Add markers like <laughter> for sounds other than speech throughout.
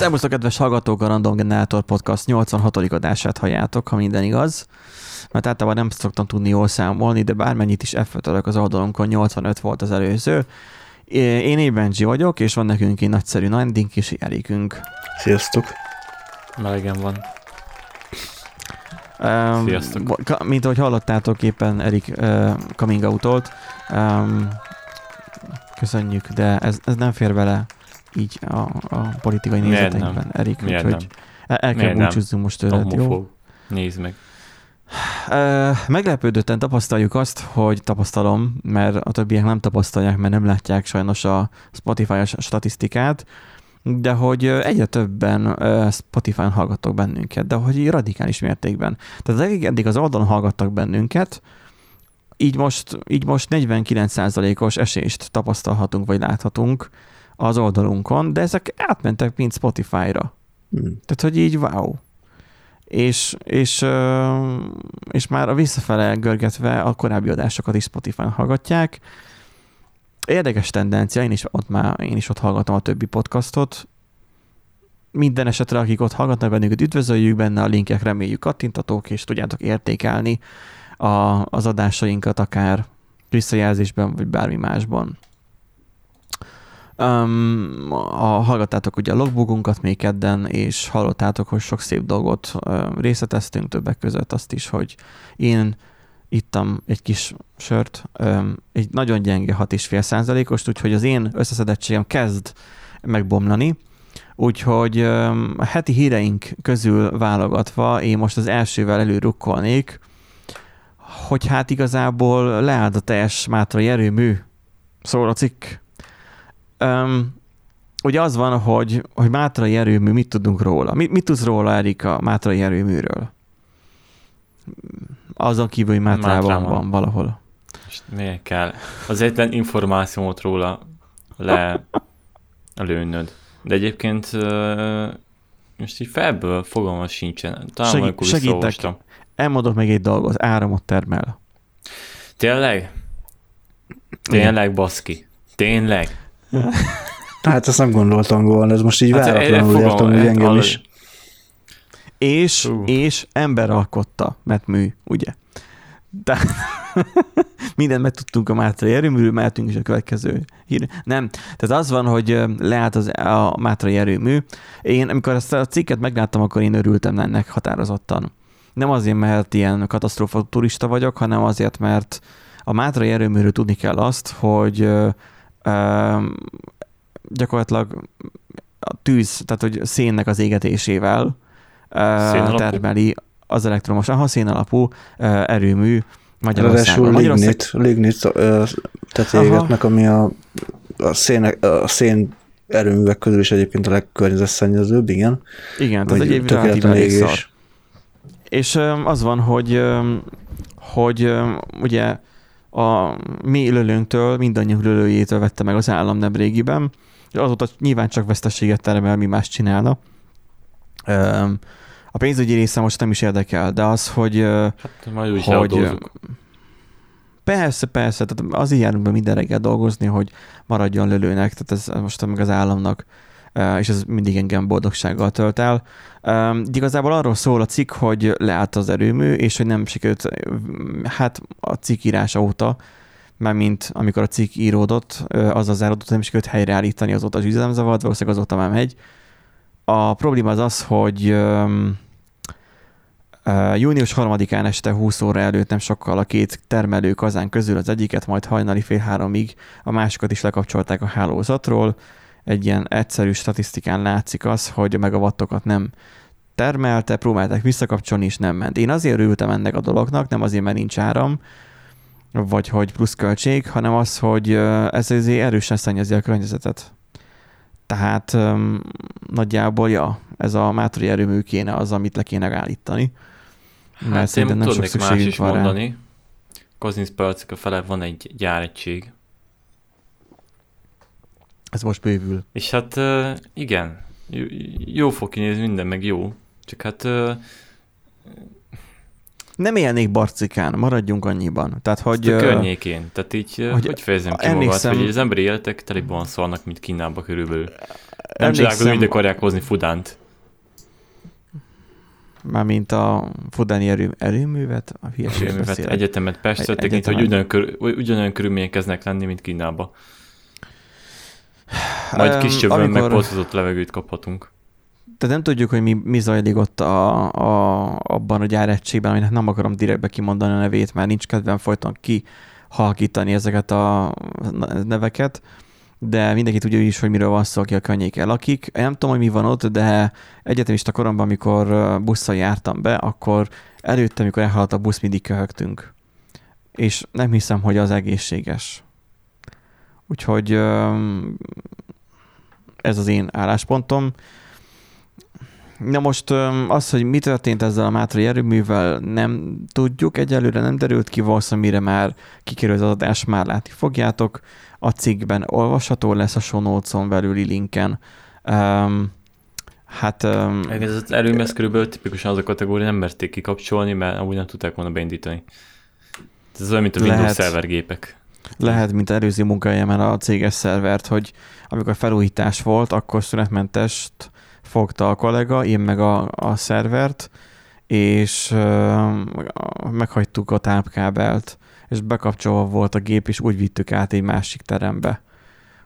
Szervusztok, kedves hallgatók, a Random Generator Podcast 86. adását halljátok, ha minden igaz. Mert általában nem szoktam tudni jól számolni, de bármennyit is f az oldalunkon, 85 volt az előző. Én Ébenji vagyok, és van nekünk egy nagyszerű nagydink és Erikünk. Sziasztok! Melegen van. Um, Sziasztok! Mint ahogy hallottátok, éppen Erik uh, coming out um, Köszönjük, de ez, ez nem fér vele így a, a politikai nézetekben, Erik, úgyhogy el kell búcsúzzunk most tőled, jó? Nézd meg. Meglepődötten tapasztaljuk azt, hogy tapasztalom, mert a többiek nem tapasztalják, mert nem látják sajnos a Spotify-os statisztikát, de hogy egyre többen Spotify-on hallgattok bennünket, de hogy radikális mértékben. Tehát eddig az oldalon hallgattak bennünket, így most, így most 49%-os esést tapasztalhatunk, vagy láthatunk az oldalunkon, de ezek átmentek mind Spotify-ra. Hmm. Tehát, hogy így wow. És, és, és már a visszafele görgetve a korábbi adásokat is Spotify-on hallgatják. Érdekes tendencia, én is ott már, én is ott hallgatom a többi podcastot. Minden esetre, akik ott hallgatnak bennünket, üdvözöljük benne, a linkek reméljük kattintatók, és tudjátok értékelni a, az adásainkat akár visszajelzésben, vagy bármi másban. Um, a, hallgattátok ugye a logbookunkat még kedden, és hallottátok, hogy sok szép dolgot uh, részleteztünk többek között azt is, hogy én ittam egy kis sört, um, egy nagyon gyenge 6,5 százalékost, úgyhogy az én összeszedettségem kezd megbomlani, úgyhogy um, a heti híreink közül válogatva én most az elsővel előrukkolnék, hogy hát igazából leállt a teljes Mátrai erőmű, szól a cikk, Um, ugye az van, hogy, hogy Mátrai erőmű, mit tudunk róla? Mit, mit tudsz róla, Erika, Mátrai erőműről? Azon kívül, hogy Mátrában, Mátrában van valahol. És miért kell? Az egyetlen információt róla le lőnöd. De egyébként most így felből fogalma sincsen. Talán Segí- segítek. Elmondok még egy dolgot. Áramot termel. Tényleg? Tényleg, baszki. Tényleg? Hát ezt nem gondoltam volna, ez most így hát váratlanul értem, hogy engem is. És, uh. és ember alkotta, mert mű, ugye? De <laughs> mindent megtudtunk a Mátrai erőműről, mehetünk is a következő hír. Nem, tehát az van, hogy leállt az, a Mátrai erőmű. Én, amikor ezt a cikket megláttam, akkor én örültem ennek határozottan. Nem azért, mert ilyen katasztrófa turista vagyok, hanem azért, mert a Mátrai erőműről tudni kell azt, hogy gyakorlatilag a tűz, tehát hogy szénnek az égetésével Szén termeli az elektromos, aha, szén alapú erőmű Magyarországon. lignit, lignit tehát égetnek, ami a, a, szén, a szén erőművek közül is egyébként a legkörnyezetszennyezőbb, igen. Igen, tehát egy relatíven égés. És az van, hogy, hogy ugye a mi lölőnktől, mindannyiunk lölőjétől vette meg az állam nem régiben. Azóta nyilván csak veszteséget termel, mi más csinálna. A pénzügyi része most nem is érdekel, de az, hogy... Hát majd úgy hogy Persze, persze, tehát járunk be minden reggel dolgozni, hogy maradjon lölőnek, tehát ez most meg az államnak és ez mindig engem boldogsággal tölt el. Igazából arról szól a cikk, hogy leállt az erőmű, és hogy nem sikerült, hát a cikk írása óta, mint amikor a cikk íródott, az az záródott, nem sikerült helyreállítani azóta az üzemzavart, valószínűleg azóta már megy. A probléma az az, hogy június 3-án este 20 óra előtt nem sokkal a két termelő kazán közül az egyiket, majd hajnali fél háromig a másikat is lekapcsolták a hálózatról, egy ilyen egyszerű statisztikán látszik az, hogy a megawattokat nem termelte, próbálták visszakapcsolni, és nem ment. Én azért örültem ennek a dolognak, nem azért, mert nincs áram, vagy hogy plusz költség, hanem az, hogy ez azért erősen szennyezi a környezetet. Tehát um, nagyjából, ja, ez a mátri erőmű kéne az, amit le kéne állítani. Hát mert én nem sok más is van mondani. Kozinszpalcika fele van egy gyáregység, ez most bővül. És hát igen, jó fog kinézni minden, meg jó. Csak hát... Nem élnék barcikán, maradjunk annyiban. Tehát, hogy... a környékén. Tehát így, hogy, hogy fejezem ki magát, hogy az emberi életek teliban szólnak, mint Kínában körülbelül. Nem csodálkozom, hogy ide akarják hozni Fudánt. Mármint a Fudáni erő, erőművet, a erőművet, egyetemet Pestre, Egy, tekint, hogy ugyanolyan, kör, ugyanolyan körülmények kezdnek lenni, mint Kínába. Majd kis csövön amikor... megpoltozott levegőt kaphatunk. Tehát nem tudjuk, hogy mi, mi zajlik ott a, a, abban a gyáregységben, aminek nem akarom direktbe kimondani a nevét, mert nincs kedvem folyton kihalkítani ezeket a neveket, de mindenki tudja is, hogy miről van szó, aki a környéken lakik. Én nem tudom, hogy mi van ott, de egyetemista koromban, amikor busszal jártam be, akkor előtte, amikor elhaladt a busz, mindig köhögtünk. És nem hiszem, hogy az egészséges. Úgyhogy ez az én álláspontom. Na most az, hogy mi történt ezzel a Mátrai erőművel, nem tudjuk, egyelőre nem derült ki, valószínűleg mire már kikerül az adás, már látni fogjátok. A cikkben olvasható lesz a notes-on belüli linken. Um, hát... Um, ez az erőmű, ez körülbelül tipikusan az a kategória, nem merték kikapcsolni, mert amúgy nem tudták volna beindítani. Ez olyan, mint a Windows szervergépek. Lehet, mint előző munkahelyemen a céges szervert, hogy amikor felújítás volt, akkor szünetmentest fogta a kollega, én meg a, a szervert, és uh, meghagytuk a tápkábelt, és bekapcsolva volt a gép, és úgy vittük át egy másik terembe,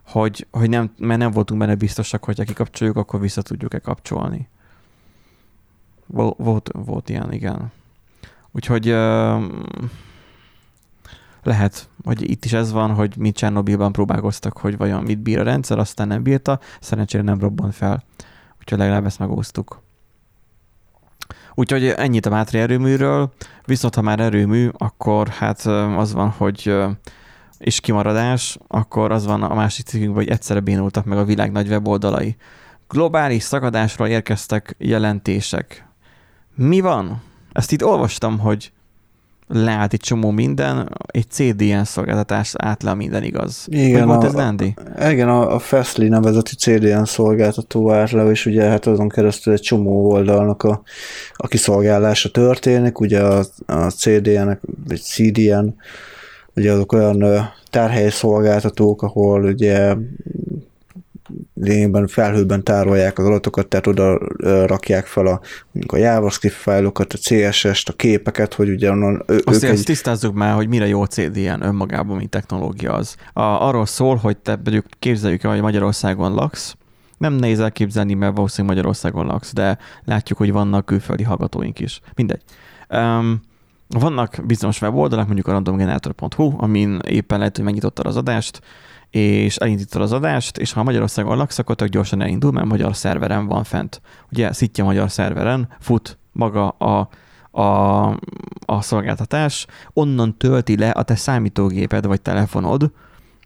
hogy, hogy nem, mert nem voltunk benne biztosak, hogyha kikapcsoljuk, akkor vissza tudjuk-e kapcsolni. Volt, volt ilyen, igen. Úgyhogy uh, lehet, hogy itt is ez van, hogy mi Csernobilban próbálkoztak, hogy vajon mit bír a rendszer, aztán nem bírta, szerencsére nem robban fel. Úgyhogy legalább ezt megúsztuk. Úgyhogy ennyit a Mátri erőműről, viszont ha már erőmű, akkor hát az van, hogy és kimaradás, akkor az van a másik cikkünkben, hogy egyszerre bénultak meg a világ nagy weboldalai. Globális szakadásról érkeztek jelentések. Mi van? Ezt itt olvastam, hogy leállt egy csomó minden, egy CDN szolgáltatás át le minden igaz. Igen, Hogy volt ez, Lendi? Igen, a, a Fastly nevezeti CDN szolgáltató állt le, és ugye hát azon keresztül egy csomó oldalnak a, a kiszolgálása történik, ugye a, a CDN, vagy CDN, ugye azok olyan tárhely szolgáltatók, ahol ugye lényegben felhőben tárolják az adatokat, tehát oda rakják fel a, a JavaScript fájlokat, a CSS-t, a képeket, hogy ugye onnan ő, Azt ők egy... tisztázzuk már, hogy mire jó CDN önmagában, mint technológia az. A, arról szól, hogy te mondjuk képzeljük el, hogy Magyarországon laksz, nem nehéz elképzelni, mert valószínűleg Magyarországon laksz, de látjuk, hogy vannak külföldi hallgatóink is. Mindegy. Um, vannak bizonyos weboldalak, mondjuk a randomgenerator.hu, amin éppen lehet, hogy megnyitottad az adást, és elindítod az adást, és ha Magyarországon laksz, akkor tök gyorsan elindul, mert magyar szerveren van fent. Ugye szitja magyar szerveren fut maga a, a, a szolgáltatás, onnan tölti le a te számítógéped vagy telefonod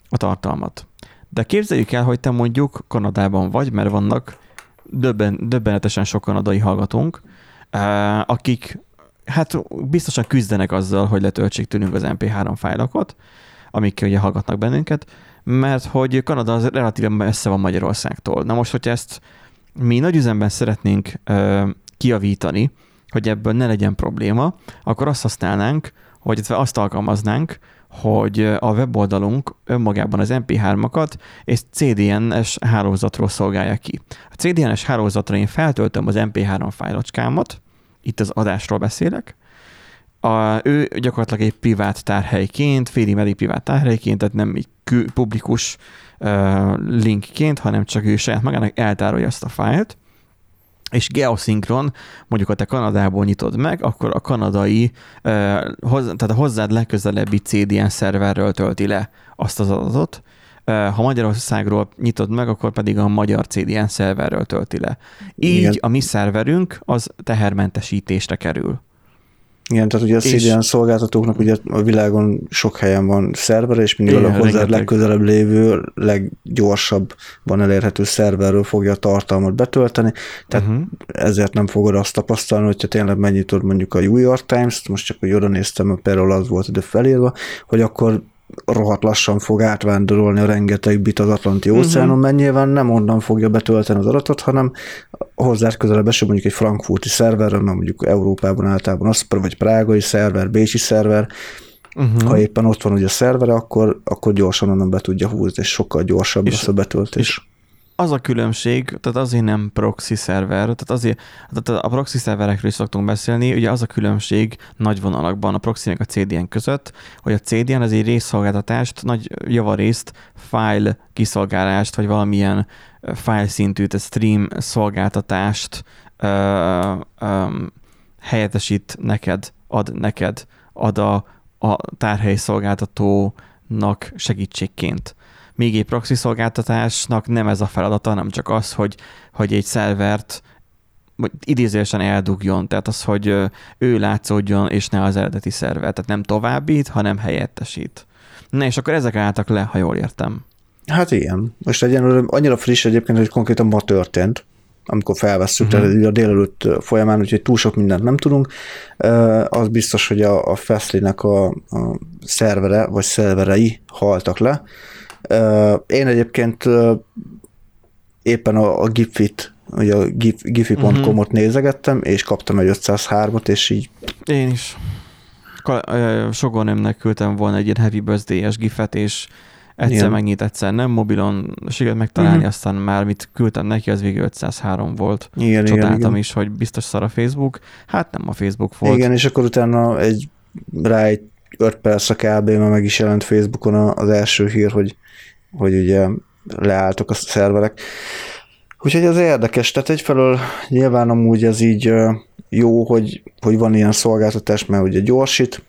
a tartalmat. De képzeljük el, hogy te mondjuk Kanadában vagy, mert vannak döbben, döbbenetesen sok kanadai hallgatónk, eh, akik hát biztosan küzdenek azzal, hogy letöltsék tőlünk az MP3 fájlokat, amikkel ugye hallgatnak bennünket, mert hogy Kanada az relatíven messze van Magyarországtól. Na most, hogyha ezt mi nagy üzemben szeretnénk ö, kiavítani, hogy ebből ne legyen probléma, akkor azt használnánk, hogy azt alkalmaznánk, hogy a weboldalunk önmagában az MP3-akat és CDN-es hálózatról szolgálja ki. A CDN-es hálózatra én feltöltöm az MP3 fájlocskámat, itt az adásról beszélek, a, ő gyakorlatilag egy privát tárhelyként, félig meddig privát tárhelyként, tehát nem egy publikus uh, linkként, hanem csak ő saját magának eltárolja ezt a fájlt, és geoszinkron, mondjuk ha te Kanadából nyitod meg, akkor a kanadai, uh, hoz, tehát a hozzád legközelebbi CDN szerverről tölti le azt az adatot, ha Magyarországról nyitod meg, akkor pedig a magyar CDN szerverről tölti le. Így Igen. a mi szerverünk az tehermentesítésre kerül. Igen, tehát ugye a CDN szolgáltatóknak ugye a világon sok helyen van szerver, és mindig a hozzá legközelebb lévő, leggyorsabban elérhető szerverről fogja a tartalmat betölteni, tehát uh-huh. ezért nem fogod azt tapasztalni, hogyha tényleg mennyit mondjuk a New York Times-t, most csak hogy oda néztem, például az volt ide felírva, hogy akkor rohadt lassan fog átvándorolni a rengeteg bit az Atlanti óceánon, uh-huh. mert nyilván nem onnan fogja betölteni az adatot, hanem hozzá közelebb eső mondjuk egy frankfurti szerverről, mert mondjuk Európában általában az, vagy prágai szerver, bécsi szerver, uh-huh. ha éppen ott van ugye a szervere, akkor, akkor gyorsan onnan be tudja húzni, és sokkal gyorsabb és, lesz a betöltés. És az a különbség, tehát azért nem proxy szerver, tehát azért, tehát a proxy szerverekről is szoktunk beszélni, ugye az a különbség nagy vonalakban a proxy a CDN között, hogy a CDN az egy részszolgáltatást, nagy javarészt file kiszolgálást, vagy valamilyen file szintű, tehát stream szolgáltatást ö, ö, helyettesít neked, ad neked, ad a, a tárhely szolgáltatónak segítségként még egy proxy szolgáltatásnak nem ez a feladata, hanem csak az, hogy, hogy egy szervert idézősen eldugjon, tehát az, hogy ő látszódjon, és ne az eredeti szerver. Tehát nem továbbít, hanem helyettesít. Na és akkor ezek álltak le, ha jól értem. Hát igen. Most egyenlőre annyira friss egyébként, hogy konkrétan ma történt, amikor felvesszük, uh-huh. tehát a délelőtt folyamán, úgyhogy túl sok mindent nem tudunk. Az biztos, hogy a, a Fastly-nek a, a szervere, vagy szerverei haltak le, én egyébként éppen a, a Gipfit, ugye a gifi.com-ot uh-huh. nézegettem, és kaptam egy 503-ot, és így... Én is. Sogonömnek küldtem volna egy ilyen Happy Birthday-es gifet, és egyszer Igen. megnyit, egyszer nem, mobilon sikerült megtalálni, uh-huh. aztán már mit küldtem neki, az végül 503 volt. Igen, Csodáltam igen, is, hogy biztos szar a Facebook. Hát nem a Facebook volt. Igen, és akkor utána egy rá egy 5 perc a kb. már meg is jelent Facebookon az első hír, hogy hogy ugye leálltak a szerverek. Úgyhogy ez érdekes, tehát egyfelől nyilván amúgy ez így jó, hogy, hogy van ilyen szolgáltatás, mert ugye gyorsít,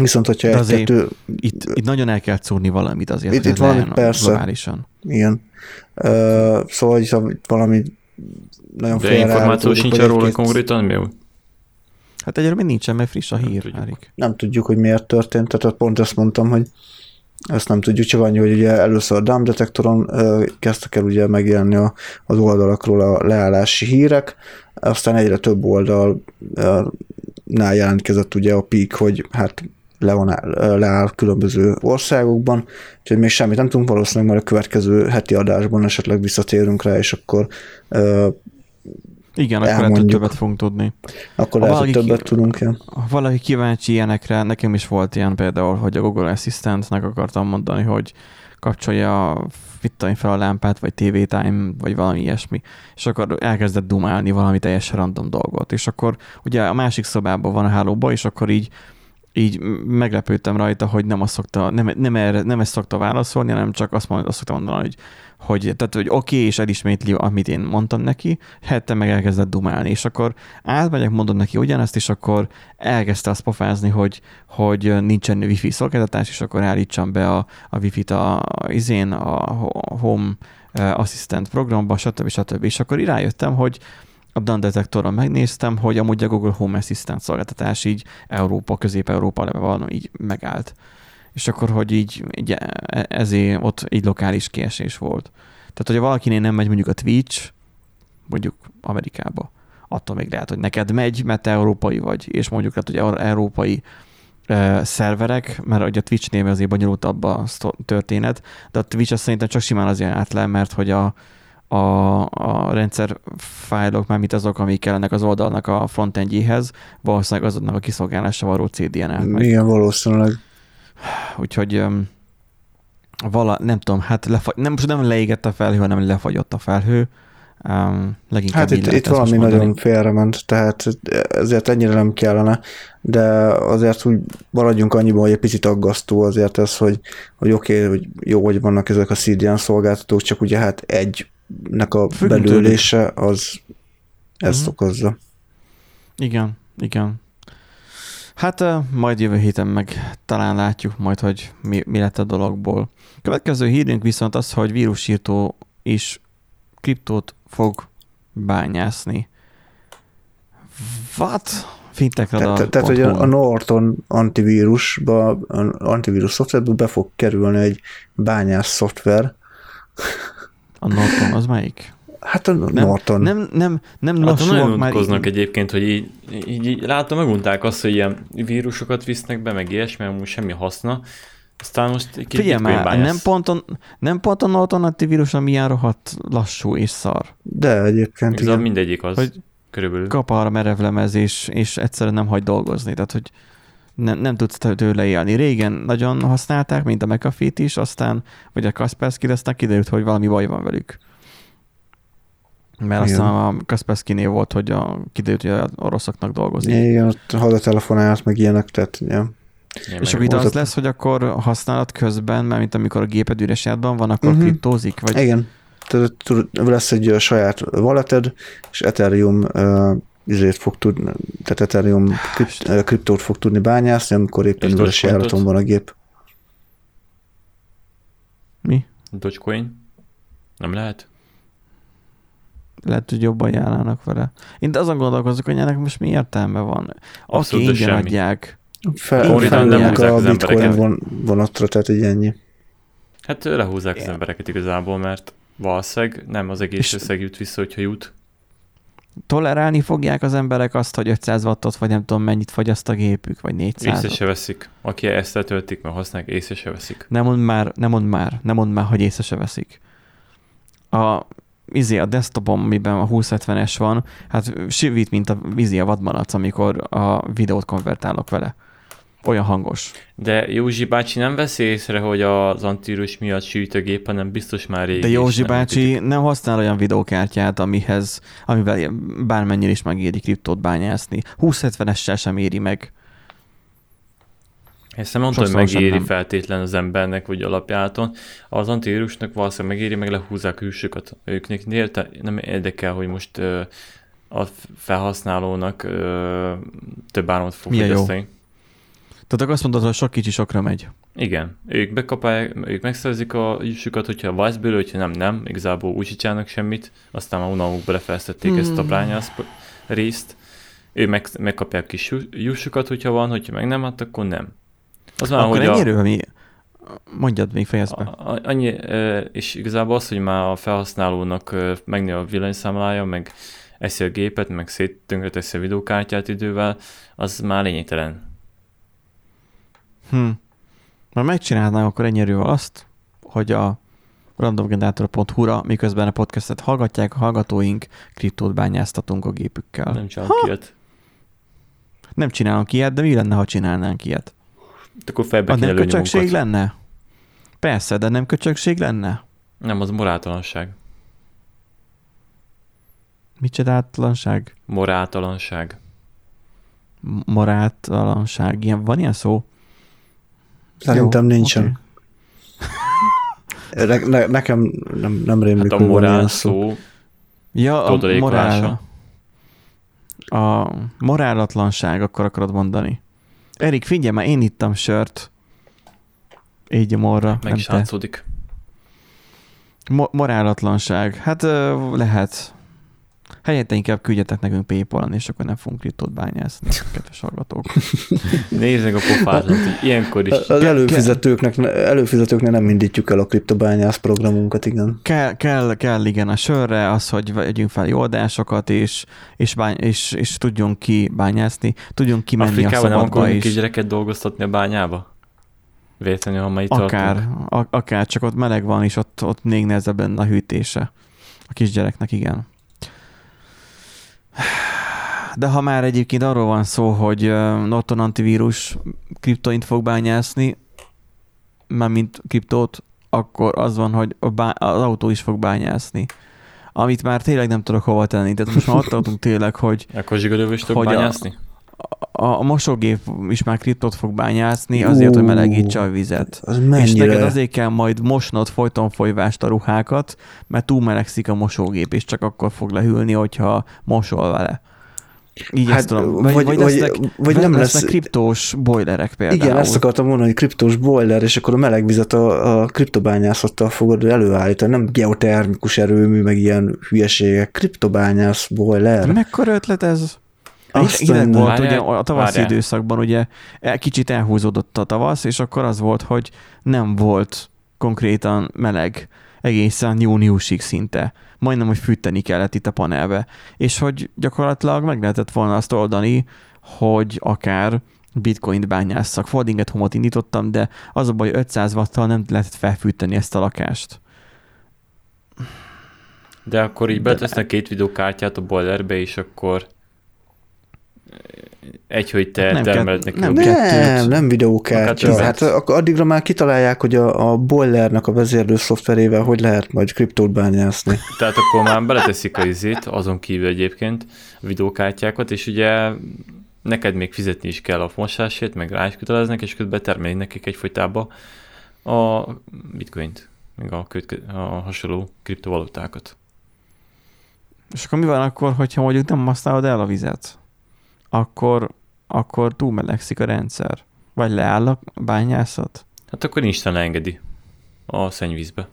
viszont hogyha egy kettő... Itt, itt nagyon el kell szúrni valamit azért, itt, itt valami, persze. Globálisan. Igen. Uh, szóval hogy valami nagyon De információ sincs arról, hogy konkrétan mi? Hát egyre még nincsen, mert friss a hír, nem tudjuk. nem tudjuk, hogy miért történt, tehát pont ezt mondtam, hogy ezt nem tudjuk, csak annyi, hogy ugye először a DAM detektoron kezdtek el ugye megjelenni az oldalakról a leállási hírek, aztán egyre több oldalnál jelentkezett ugye a peak, hogy hát le van, leáll különböző országokban, úgyhogy még semmit nem tudunk, valószínűleg már a következő heti adásban esetleg visszatérünk rá, és akkor igen, akkor lehet, többet fogunk tudni. Akkor lehet, hogy többet tudunk. Ja. Ha valaki kíváncsi ilyenekre, nekem is volt ilyen például, hogy a Google Assistant-nek akartam mondani, hogy kapcsolja fittain fel a lámpát, vagy TV Time, vagy valami ilyesmi, és akkor elkezdett dumálni valami teljesen random dolgot, és akkor ugye a másik szobában van a hálóba, és akkor így így meglepődtem rajta, hogy nem, azt szokta, nem, nem, erre, nem ezt szokta válaszolni, hanem csak azt, mond, azt szokta mondani, hogy hogy, tehát, hogy oké, okay, és elismétli, amit én mondtam neki, hette meg elkezdett dumálni, és akkor átmegyek, mondom neki ugyanezt, és akkor elkezdte azt pofázni, hogy, hogy nincsen wifi szolgáltatás, és akkor állítsam be a, a wifi-t a, a izén, a Home Assistant programba, stb. stb. És akkor rájöttem, hogy a Dan detektoron megnéztem, hogy amúgy a Google Home Assistant szolgáltatás így Európa, Közép-Európa van, így megállt és akkor, hogy így, így e, ezért ott egy lokális kiesés volt. Tehát, hogyha valakinél nem megy mondjuk a Twitch, mondjuk Amerikába, attól még lehet, hogy neked megy, mert te európai vagy, és mondjuk lehet, hogy európai uh, szerverek, mert ugye a Twitch néve azért bonyolultabb a történet, de a Twitch azt szerintem csak simán azért át le, mert hogy a, a, a rendszer fájlok, már mit azok, amik kellenek az oldalnak a frontendjéhez, valószínűleg azoknak a kiszolgálása való CDN-el. Igen, valószínűleg. Úgyhogy vala, nem tudom, hát lefa- nem, most nem leégett a felhő, hanem lefagyott a felhő. Um, leginkább hát itt, itt valami nagyon félrement, tehát ezért ennyire nem kellene, de azért úgy maradjunk annyiban, hogy egy picit aggasztó azért ez, hogy, hogy oké, okay, hogy jó, hogy vannak ezek a CDN szolgáltatók, csak ugye hát egynek a belőlése az ezt uh-huh. okozza. Igen, igen. Hát majd jövő héten meg talán látjuk majd, hogy mi, mi lett a dologból. Következő hírünk viszont az, hogy vírusírtó is kriptót fog bányászni. What? Te, Tehát, hogy a Norton antivírusba, antivírus szoftverbe be fog kerülni egy bányász szoftver. A Norton az melyik? Hát a nem, Norton. Nem, nem, nem hát lassúak már. Így... egyébként, hogy így, így, így látom, megunták azt, hogy ilyen vírusokat visznek be, meg ilyesmi, amúgy semmi haszna. Aztán most egy Figyelj már, nem pont, a, nem pont a Norton antivírus, ami ilyen rohadt lassú és szar. De egyébként igen. mindegyik az. Hogy körülbelül. Kap arra merevlemez, és, és egyszerűen nem hagy dolgozni. Tehát, hogy nem, nem tudsz tőle élni. Régen nagyon használták, mint a McAfee-t is, aztán, vagy a Kaspersky, aztán kiderült, hogy valami baj van velük Mert Igen. aztán a Kaspersky volt, hogy a, kiderült, hogy a oroszoknak dolgozik. Igen, ott hadatelefonált, meg ilyenek, tehát ja. Én és akkor itt az lesz, hogy akkor használat közben, mert mint amikor a géped üres van, akkor uh-huh. kriptózik? Vagy? Igen. Tehát lesz egy saját walleted, és Ethereum uh, izért fog tudni, tehát Ethereum kript, kriptót fog tudni bányászni, amikor éppen üres járaton van a gép. Mi? Dogecoin? Nem lehet? Lehet, hogy jobban járnának vele. Én azon gondolkozok, hogy ennek most mi értelme van. Aki ingyen adják. Fel, felülnek a bitcoin von, vonatra, tehát egy ennyi. Hát lehúzzák az embereket igazából, mert valószínűleg nem az egész összeg jut vissza, hogyha jut. Tolerálni fogják az emberek azt, hogy 500 wattot, vagy nem tudom mennyit fogyaszt a gépük, vagy 400 Észre se veszik. Aki ezt letöltik, mert használják, észre se veszik. Nem mond már, nem mond már, nem mond már, hogy észre se veszik. A, izé, a desktopom, amiben a 2070-es van, hát sivít, mint a vízi a vadmalac, amikor a videót konvertálok vele olyan hangos. De Józsi bácsi nem veszi észre, hogy az antivírus miatt sűjt a gép, hanem biztos már régi. De Józsi nem bácsi nem, nem használ olyan videókártyát, amihez, amivel bármennyire is megéri kriptót bányászni. 2070-essel sem éri meg. Ezt nem mondtam, hogy megéri nem. feltétlen az embernek, vagy alapjáton. Az antivírusnak valószínűleg megéri, meg lehúzzák hűsöket. Őknek nem érdekel, hogy most a felhasználónak több áramot fog fogyasztani. Tehát akkor azt mondod, hogy sok kicsi sokra megy. Igen. Ők bekapálják, ők megszerzik a jussukat, hogyha van belőle, hogyha nem, nem. Igazából úgy csinálnak semmit. Aztán már unalmukba lefejeztették hmm. ezt a brányász részt. Ők meg, megkapják kis jussukat, hogyha van, hogyha meg nem, hát akkor nem. Az már, akkor hogy ennyire, a... mi... Mondjad még fejezd be. Annyi, és igazából az, hogy már a felhasználónak megnő a villanyszámlája, meg eszi a gépet, meg széttönkreteszi a videókártyát idővel, az már lényegtelen. Hm. Már megcsinálnám akkor ennyi erővel azt, hogy a randomgenerator.hu-ra, miközben a podcastet hallgatják, a hallgatóink kriptót bányáztatunk a gépükkel. Nem csinálunk ilyet. Nem csinálunk ilyet, de mi lenne, ha csinálnánk ilyet? Akkor felbe nem köcsökség lenne? Persze, de nem köcsökség lenne? Nem, az moráltalanság. Micsodátlanság? Moráltalanság. Moráltalanság. Ilyen, van ilyen szó? Szerintem Jó, nincsen. Okay. <laughs> ne, ne, nekem nem, nem rémlik, hát a morál szó. Ja, a morál. A morálatlanság, akkor akarod mondani. Erik, figyelj már, én ittam sört. Így a morra. Meg is Mo- morálatlanság. Hát lehet. Helyette inkább küldjetek nekünk paypal és akkor nem fogunk kriptót bányászni, kedves hallgatók. <laughs> Nézzük a pofát, ilyenkor is. Az előfizetőknek, előfizetőknek nem indítjuk el a kriptobányász programunkat, igen. Kell, kell, kell igen a sörre, az, hogy vegyünk fel jó adásokat, és, és, bány, és, és tudjunk ki bányászni, tudjunk kimenni Afrikában a szabadba nem is. kisgyereket dolgoztatni a bányába? Véletlenül, ha már itt akár, a, akár, csak ott meleg van, és ott, ott még nehezebb lenne a hűtése. A kisgyereknek, igen. De ha már egyébként arról van szó, hogy Norton antivírus kriptoint fog bányászni, már mint kriptót, akkor az van, hogy a bá- az autó is fog bányászni. Amit már tényleg nem tudok hova tenni. Tehát most már ott tartunk tényleg, hogy... Akkor zsigadőből is tud bányászni? A, a, a mosógép is már kriptot fog bányászni azért, hogy melegítse a vizet. Az. És neked azért kell majd mosnod folyton folyvást a ruhákat, mert túl melegszik a mosógép, és csak akkor fog lehűlni, hogyha mosol vele. Így hát, ezt tudom. Vagy, vagy, vagy, lesznek, vagy nem lesznek kriptós boilerek például. Igen, ezt akartam mondani, hogy kriptós boiler, és akkor a melegvizet a, a kriptobányászattal fogod előállítani, nem geotermikus erőmű, meg ilyen hülyeségek, kriptobányász boiler. Mekkora ötlet ez? Azt volt várjál, ugye a tavaszi várjál. időszakban ugye kicsit elhúzódott a tavasz, és akkor az volt, hogy nem volt konkrétan meleg egészen júniusig szinte. Majdnem, hogy fűteni kellett itt a panelbe. És hogy gyakorlatilag meg lehetett volna azt oldani, hogy akár bitcoint bányásszak. Foldinget homot indítottam, de az a baj, 500 watttal nem lehetett felfűteni ezt a lakást. De akkor így betesznek két videókártyát a boilerbe, és akkor egy, hogy te Nem termeled neki. nem a- kettőt. Nem, nem videókártya. Hát akkor addigra már kitalálják, hogy a, a boilernak a vezérlő szoftverével hogy lehet majd kriptót bányászni. <laughs> Tehát akkor már beleteszik a izét, azon kívül egyébként a videókártyákat, és ugye neked még fizetni is kell a mosásért, meg rá is köteleznek, és közben termelik nekik egyfolytában a bitcoint, meg a, kötke, a hasonló kriptovalutákat. És akkor mi van akkor, hogyha mondjuk nem használod el a vizet? Akkor, akkor túlmelegszik a rendszer. Vagy leáll a bányászat? Hát akkor Isten leengedi a szennyvízbe.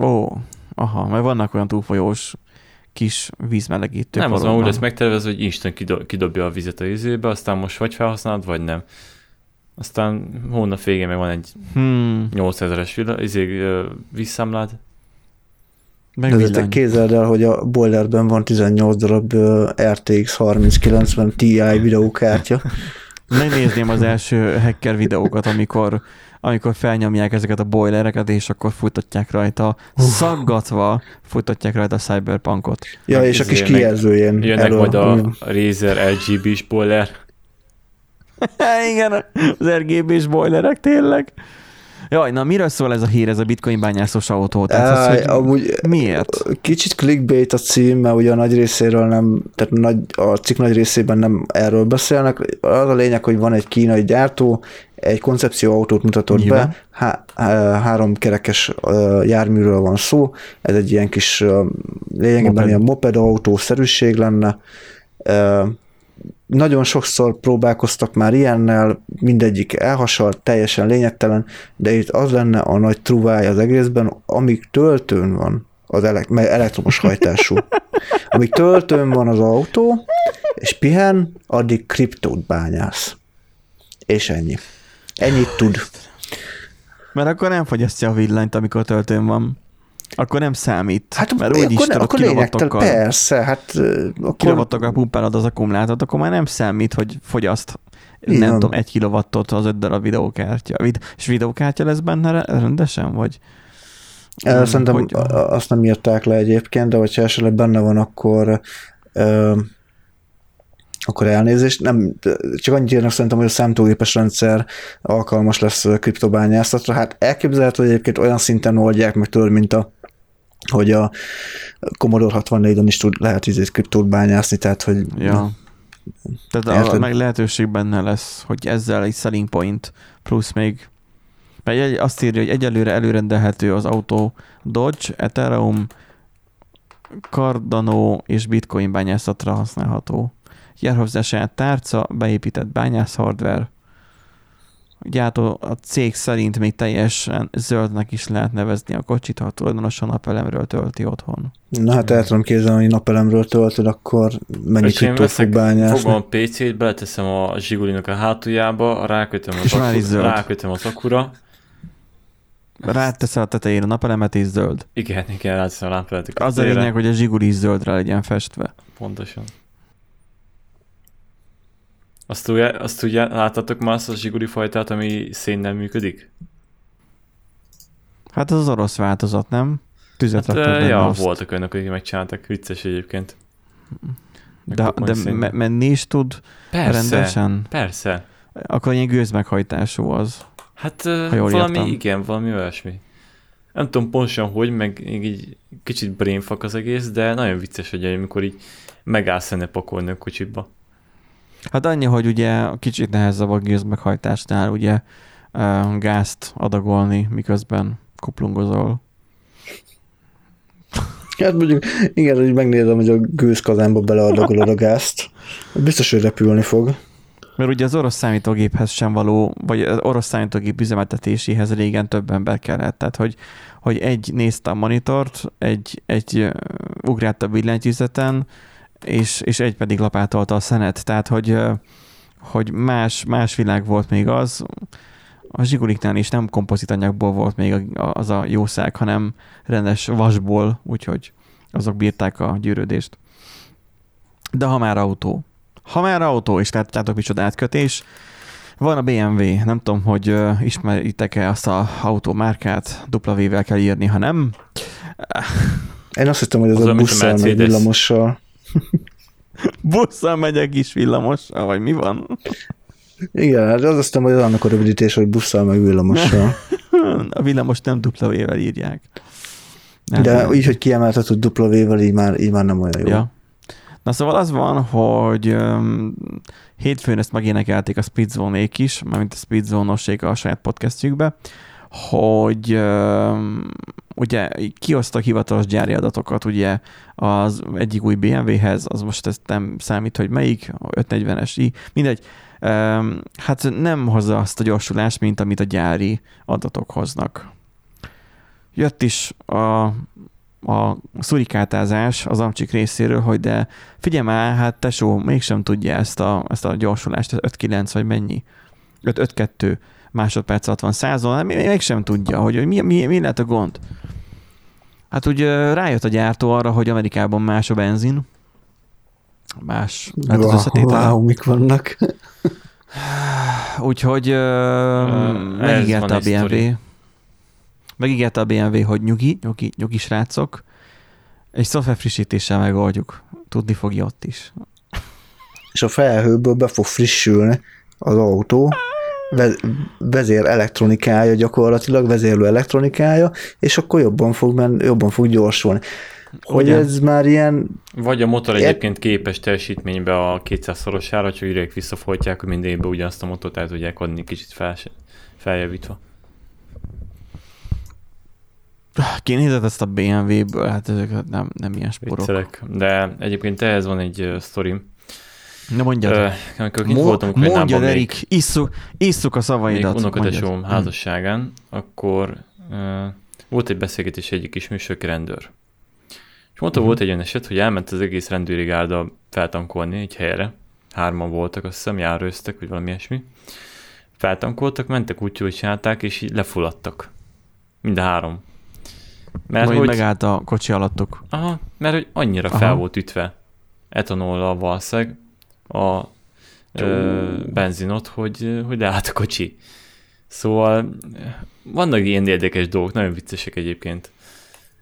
Ó, aha, mert vannak olyan túlfolyós kis vízmelegítők. nem, az van úgy lesz megtervezve, hogy Isten kido- kidobja a vizet a izébe, aztán most vagy felhasználod, vagy nem. Aztán hónap végén meg van egy Hmm, 8000-es villa- izé, vízszámlád, Megvillany. képzeld el, hogy a boilerben van 18 darab RTX 3090 Ti videókártya. <laughs> Megnézném az első hacker videókat, amikor, amikor felnyomják ezeket a boilereket, és akkor futtatják rajta, szaggatva futtatják rajta a cyberpunkot. Ja, Meg és a kis kijelzőjén. jönnek elől- majd a Razer RGB spoiler, <laughs> Igen, az RGB-s boilerek tényleg. Jaj, na miről szól ez a hír, ez a bitcoin bányászos autó? Tehát az, Áj, hogy amúgy miért? kicsit clickbait a cím, mert ugye a nagy részéről nem, tehát nagy, a cikk nagy részében nem erről beszélnek. Az a lényeg, hogy van egy kínai gyártó, egy koncepcióautót mutatott Nyilván. be, há, há, három kerekes járműről van szó, ez egy ilyen kis lényegében Moped. ilyen moped autószerűség lenne. Nagyon sokszor próbálkoztak már ilyennel, mindegyik elhasalt, teljesen lényegtelen, de itt az lenne a nagy truváj az egészben, amíg töltőn van az elek- elektromos hajtású. <laughs> Amíg töltőn van az autó, és pihen, addig kriptót bányász. És ennyi. Ennyit tud. Mert akkor nem fogyasztja a villanyt, amikor töltőn van. Akkor nem számít. Hát mert úgy is tudod, akkor lényegtelen, persze, hát akkor kilovattokkal pumpálod az akkumulátort, akkor már nem számít, hogy fogyaszt Így nem tudom, egy kilowattot az öt darab videókártya. Vid- és videókártya lesz benne re- rendesen, vagy? Szerintem hogy, azt nem írták le egyébként, de hogyha esetleg benne van, akkor ö, akkor elnézést. Nem, csak annyit írnak szerintem, hogy a számítógépes rendszer alkalmas lesz kriptobányászatra. Hát elképzelhető, hogy egyébként olyan szinten oldják meg tudod, mint a hogy a Commodore 64-en is tud, lehet izét kriptót bányászni, tehát hogy ja. Tehát a, Érted? meg lehetőség benne lesz, hogy ezzel egy selling point plusz még mert egy, azt írja, hogy egyelőre előrendelhető az autó Dodge, Ethereum, Cardano és Bitcoin bányászatra használható. Jár hozzá saját tárca, beépített bányász hardware. Gyártó a cég szerint még teljesen zöldnek is lehet nevezni a kocsit, ha a tulajdonosan napelemről tölti otthon. na hát el tudom képzelni, hogy napelemről töltöd, akkor mennyi És én kriptót fog bányászni. fogom a PC-t, beleteszem a Zsigulinak a hátuljába, rákötöm az, akku, zöld. rákötöm az akura. Ráteszel a tetejére a napelemet és zöld. Igen, igen, ráteszem a lámpeletet. Az a lényeg, hogy a zsiguli is zöldre legyen festve. Pontosan. Azt, tudja, azt tudja, láttatok már azt a zsiguli fajtát, ami szénnel működik? Hát ez az orosz változat, nem? Tüzet Hát, raktak benne ja, azt. voltak olyanok, akik megcsináltak, vicces egyébként. De, de szénnel. me- menni is tud persze, rendesen? persze. Akkor ilyen gőzmeghajtású az. Hát jól valami, értem. igen, valami olyasmi. Nem tudom pontosan hogy, meg így kicsit brainfuck az egész, de nagyon vicces, hogy amikor így megállsz enne pakolni a kocsiba. Hát annyi, hogy ugye kicsit nehezebb a gőzmeghajtásnál ugye gázt adagolni, miközben kuplungozol. Hát mondjuk, igen, hogy megnézem, hogy a gőzkazánba beleadagolod a gázt. Biztos, hogy repülni fog. Mert ugye az orosz számítógéphez sem való, vagy az orosz számítógép üzemeltetéséhez régen több ember kellett. Tehát, hogy, hogy egy nézte a monitort, egy, egy ugrált a billentyűzeten, és, és egy pedig lapátolta a szenet. Tehát, hogy, hogy más, más világ volt még az, a zsiguliknál is nem kompozitanyagból volt még az a jószág, hanem rendes vasból, úgyhogy azok bírták a gyűrődést. De ha már autó, ha már autó, és látjátok micsoda átkötés, van a BMW, nem tudom, hogy uh, ismeritek-e azt a autómárkát, W-vel kell írni, ha nem. Én azt hittem, hogy ez Az a olyan, mint a busszal, meg villamossal. <laughs> Busszal megyek is villamossal, vagy mi van? Igen, hát az aztán hogy annak a rövidítés, hogy busszal meg villamossal. <laughs> a villamos nem dupla írják. Nem, De nem. így, hogy kiemeltet, hogy dupla vével, így már, így már nem olyan jó. Ja. Na szóval az van, hogy um, hétfőn ezt megénekelték a Speedzone-ék is, mármint a speedzone a saját podcastjükbe, hogy ugye kiosztak hivatalos gyári adatokat ugye az egyik új BMW-hez, az most ezt nem számít, hogy melyik, 540-es i, mindegy, hát nem hozza azt a gyorsulást, mint amit a gyári adatok hoznak. Jött is a a szurikátázás az amcsik részéről, hogy de figyelj már, hát tesó, mégsem tudja ezt a, ezt a gyorsulást, 5-9 vagy mennyi? 5-2 másodperc 60 százon, mégsem tudja, hogy mi, mi, mi lehet a gond. Hát úgy rájött a gyártó arra, hogy Amerikában más a benzin, más hát az összetétel. Wow, mik vannak. <sighs> Úgyhogy uh, megígérte a BMW. Story. Megígérte a BMW, hogy nyugi, nyugi, nyugi srácok, egy szoftver frissítéssel megoldjuk. Tudni fogja ott is. És a felhőből be fog frissülni az autó, vezér elektronikája gyakorlatilag, vezérlő elektronikája, és akkor jobban fog, men, jobban fog gyorsulni. Hogy Ugyan. ez már ilyen... Vagy a motor egyébként képes teljesítménybe a 200-szorosára, hogy ügyek visszafolytják, hogy minden évben ugyanazt a motort el tudják adni kicsit fel, feljavítva. Kinézett ezt a BMW-ből, hát ezek nem, nem ilyen sporok. Viccelek. De egyébként ehhez van egy sztorim. Na mondjad. Uh, amikor kint Mo- voltam Mondjad, Erik, isszuk, isszuk a szavaidat. Még unokatesóm házasságán, akkor uh, volt egy beszélgetés egyik ismerősök rendőr. És mondta, uh-huh. volt egy olyan eset, hogy elment az egész rendőri gárda feltankolni egy helyre. Hárman voltak, azt hiszem, járőztek, vagy valami ilyesmi. Feltankoltak, mentek úgy, hogy csinálták, és így lefulladtak. Mind a három. Mert Vagy hogy... megállt a kocsi alattuk. Aha, mert hogy annyira Aha. fel volt ütve a valószínűleg a ö, benzinot, hogy, hogy leállt a kocsi. Szóval vannak ilyen érdekes dolgok, nagyon viccesek egyébként.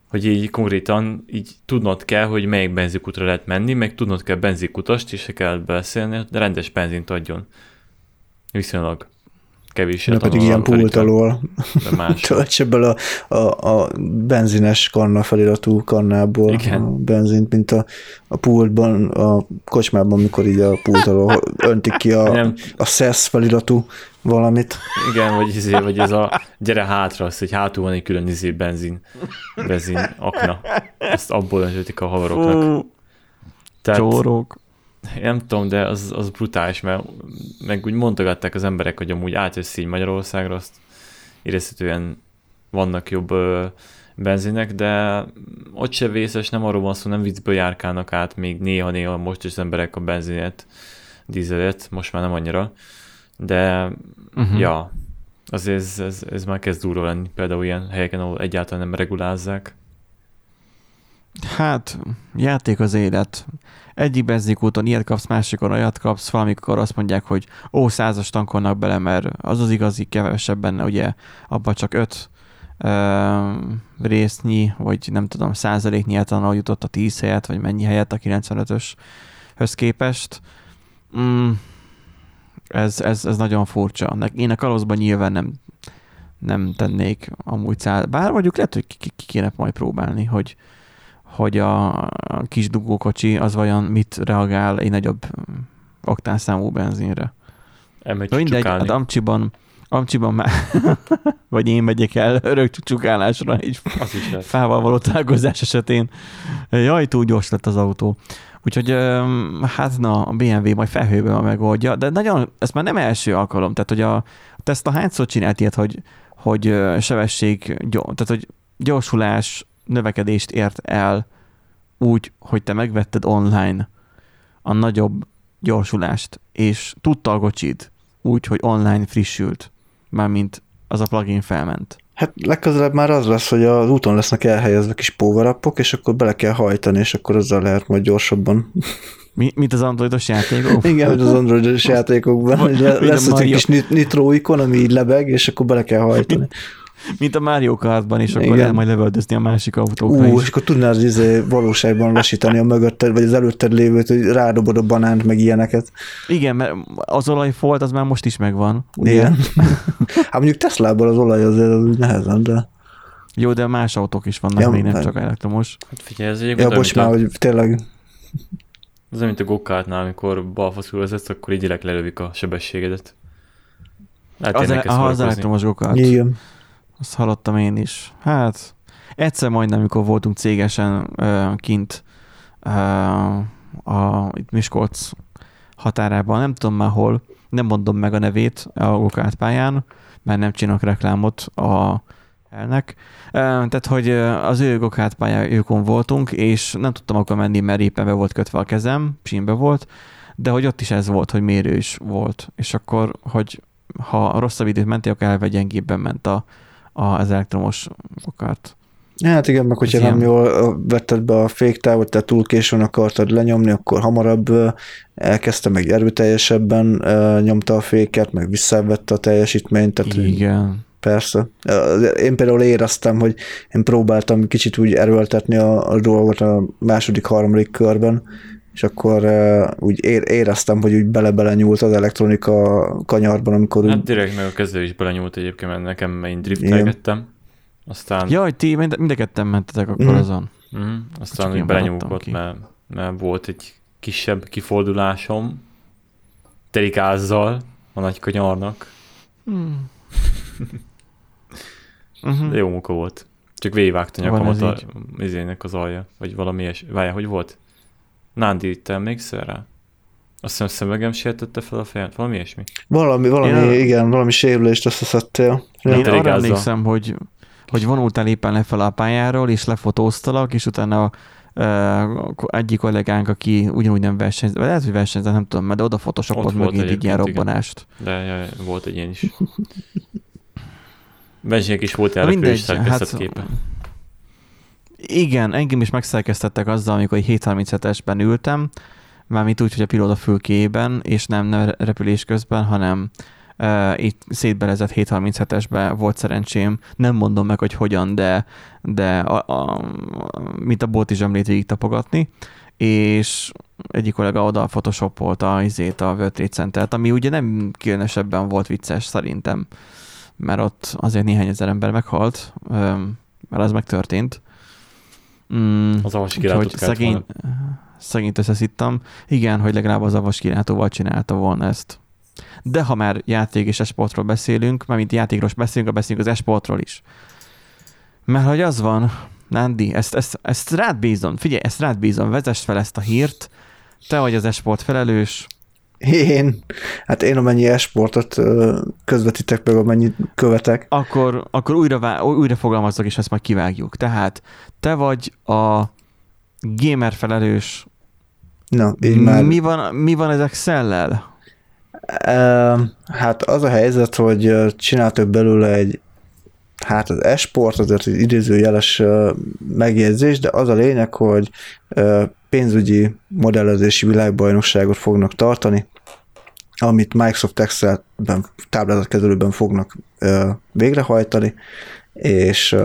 Hogy így konkrétan így tudnod kell, hogy melyik benzikutra lehet menni, meg tudnod kell benzikutast, és se kell beszélni, de rendes benzint adjon. Viszonylag kevés. Ne pedig ilyen pult alól <laughs> töltse bele a, a, a benzines kanna feliratú kannából Igen. a benzint, mint a, a pultban, a kocsmában, mikor így a pult alól öntik ki a, a SES feliratú valamit. Igen, vagy, izé, vagy ez a gyere hátra, az, hogy hátul van egy külön izé benzin, benzin akna. Ezt abból öntötik a havaroknak. Tehát, Csórok nem tudom, de az, az brutális, mert meg úgy mondogatták az emberek, hogy amúgy átjössz így Magyarországra, azt érezhetően vannak jobb ö, benzinek, de ott se vészes, nem arról van szó, nem viccből járkálnak át, még néha-néha most is az emberek a benzinet, dízelet, most már nem annyira, de uh-huh. ja, azért ez, ez, ez már kezd durva lenni, például ilyen helyeken, ahol egyáltalán nem regulázzák. Hát, játék az élet egyik benzinkúton ilyet kapsz, másikon olyat kapsz, valamikor azt mondják, hogy ó, százas tankolnak bele, mert az az igazi, kevesebb benne, ugye abban csak öt ö, résznyi, vagy nem tudom, százaléknyi etanol jutott a 10 helyet, vagy mennyi helyet a 95-öshöz képest. Mm, ez, ez, ez nagyon furcsa. Én a kalózban nyilván nem, nem tennék amúgy száz, bár mondjuk lehet, hogy ki, ki kéne majd próbálni, hogy, hogy a kis dugókocsi az vajon mit reagál egy nagyobb oktánszámú benzinre. Elmegy Mindegy, a Amcsiban, Amcsiban már, <laughs> vagy én megyek el <laughs> örök csukálásra egy az is fával való találkozás esetén. Jaj, túl gyors lett az autó. Úgyhogy hát na, a BMW majd felhőben megoldja, de nagyon, ez már nem első alkalom, tehát hogy a Tesla hányszor csinált ilyet, hogy, hogy sebesség, tehát hogy gyorsulás, növekedést ért el úgy, hogy te megvetted online a nagyobb gyorsulást, és tudta a kocsid úgy, hogy online frissült, mármint az a plugin felment. Hát legközelebb már az lesz, hogy az úton lesznek elhelyezve kis power és akkor bele kell hajtani, és akkor azzal lehet majd gyorsabban. <laughs> Mi, mint az androidos játékokban? Igen, hogy az androidos játékokban. Lesz egy kis nitro ikon, ami így lebeg, és akkor bele kell hajtani. <laughs> Mint a Mario Kartban, és akkor el majd lövöldözni a másik autókra Ú, is. és akkor tudnád izé, valóságban lassítani a mögötted, vagy az előtted lévőt, hogy rádobod a banánt, meg ilyeneket. Igen, mert az olajfolt az már most is megvan. Ugye? Igen. <laughs> hát mondjuk Teslából az olaj azért az nehezen, de... Jó, de más autók is vannak, ja, még nem csak elektromos. Hát figyelj, ez Ja, bocs már, hogy tényleg... Az mint a gokartnál, amikor balfaszul vezetsz, akkor így lelövik a sebességedet. Lehet az, e- aha, az elektromos gokart. Igen. Azt hallottam én is. Hát, egyszer majdnem, amikor voltunk cégesen uh, kint uh, a, itt Miskolc határában, nem tudom már hol, nem mondom meg a nevét a gokárt pályán, mert nem csinálok reklámot a elnek. Tehát, hogy az ő gokárt pályájukon voltunk, és nem tudtam akkor menni, mert éppen be volt kötve a kezem, sínbe volt, de hogy ott is ez volt, hogy mérő is volt. És akkor, hogy ha rosszabb időt mentél, akkor elve gyengébben ment a, az elektromos gokárt. Hát igen, meg hogyha nem jól vetted be a féktávot, tehát túl későn akartad lenyomni, akkor hamarabb elkezdte, meg erőteljesebben nyomta a féket, meg visszavette a teljesítményt. Tehát igen. Persze. Én például éreztem, hogy én próbáltam kicsit úgy erőltetni a, a dolgot a második, harmadik körben, és akkor uh, úgy éreztem, hogy úgy bele-bele nyúlt az elektronika kanyarban, amikor Hát úgy... direkt meg a kezdő is belenyúlt egyébként, mert nekem én driftelgettem. Aztán... Jaj, ti mind, mind a ketten mentetek akkor mm. azon. Mm. Aztán úgy belenyúlott, mert, mert volt egy kisebb kifordulásom terikázzal a nagy kanyarnak. Mm. <laughs> De jó munka volt. Csak végigvágta nyakamat a izének az alja, vagy valami ilyes. Várjál, hogy volt? Nándi, te emlékszel rá? Azt hiszem szemegem sértette fel a fejet, valami ilyesmi. Valami, valami, Én igen, valami sérülést összeszedtél. Én, Én arra emlékszem, hogy, hogy vonultál éppen lefelé a pályáról, és lefotóztalak, és utána uh, egyik kollégánk, aki ugyanúgy nem versenyzett, vagy lehet, hogy versenyzett, nem tudom, de oda photoshopolt mögé egy ilyen robbanást. De ja, volt egy ilyen is. Benzinek is volt erre hát, képe. Igen, engem is megszerkesztettek azzal, amikor egy 737-esben ültem, mármint úgy, hogy a pilóta fülkében, és nem, nem repülés közben, hanem uh, itt szétbelezett 737-esbe volt szerencsém. Nem mondom meg, hogy hogyan, de, de a, a, mint a bótizsemlét végig tapogatni, és egyik kollega oda photoshopolta izét a World Trade Center-t, ami ugye nem különösebben volt vicces szerintem mert ott azért néhány ezer ember meghalt, mert az megtörtént. Mm, az avas kilátót szegény, szegényt összeszittam. Igen, hogy legalább az avas kilátóval csinálta volna ezt. De ha már játék és esportról beszélünk, mert mint játékról beszélünk, beszélünk az esportról is. Mert hogy az van, Nandi, ezt, ezt, ezt rád bízom, figyelj, ezt rád bízom, vezess fel ezt a hírt, te vagy az esport felelős, én, hát én amennyi esportot közvetítek meg, amennyit követek. Akkor, akkor újra, újra fogalmazzak, és ezt majd kivágjuk. Tehát te vagy a gamer felelős. Na, így már... Mi van, mi van ezek szellel? Hát az a helyzet, hogy csináltok belőle egy hát az esport azért egy idézőjeles megjegyzés, de az a lényeg, hogy pénzügyi modellezési világbajnokságot fognak tartani, amit Microsoft Excel-ben, táblázatkezelőben fognak végrehajtani, és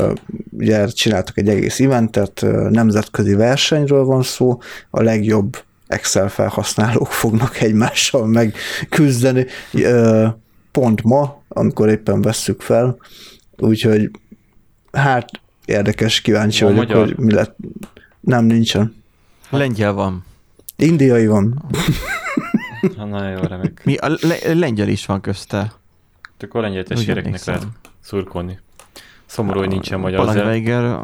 ugye csináltak egy egész eventet, nemzetközi versenyről van szó, a legjobb Excel felhasználók <laughs> fognak egymással megküzdeni, pont ma, amikor éppen vesszük fel, úgyhogy hát érdekes, kíváncsi vagyok, magyar? hogy mi lett. Nem, nincsen. Lengyel van. Indiai van. <laughs> Nagyon jó, remek. Mi, a le- lengyel is van közte. Akkor lengyel testvéreknek lehet szurkolni. Szomorú, hogy nincsen magyar. Palaveiger,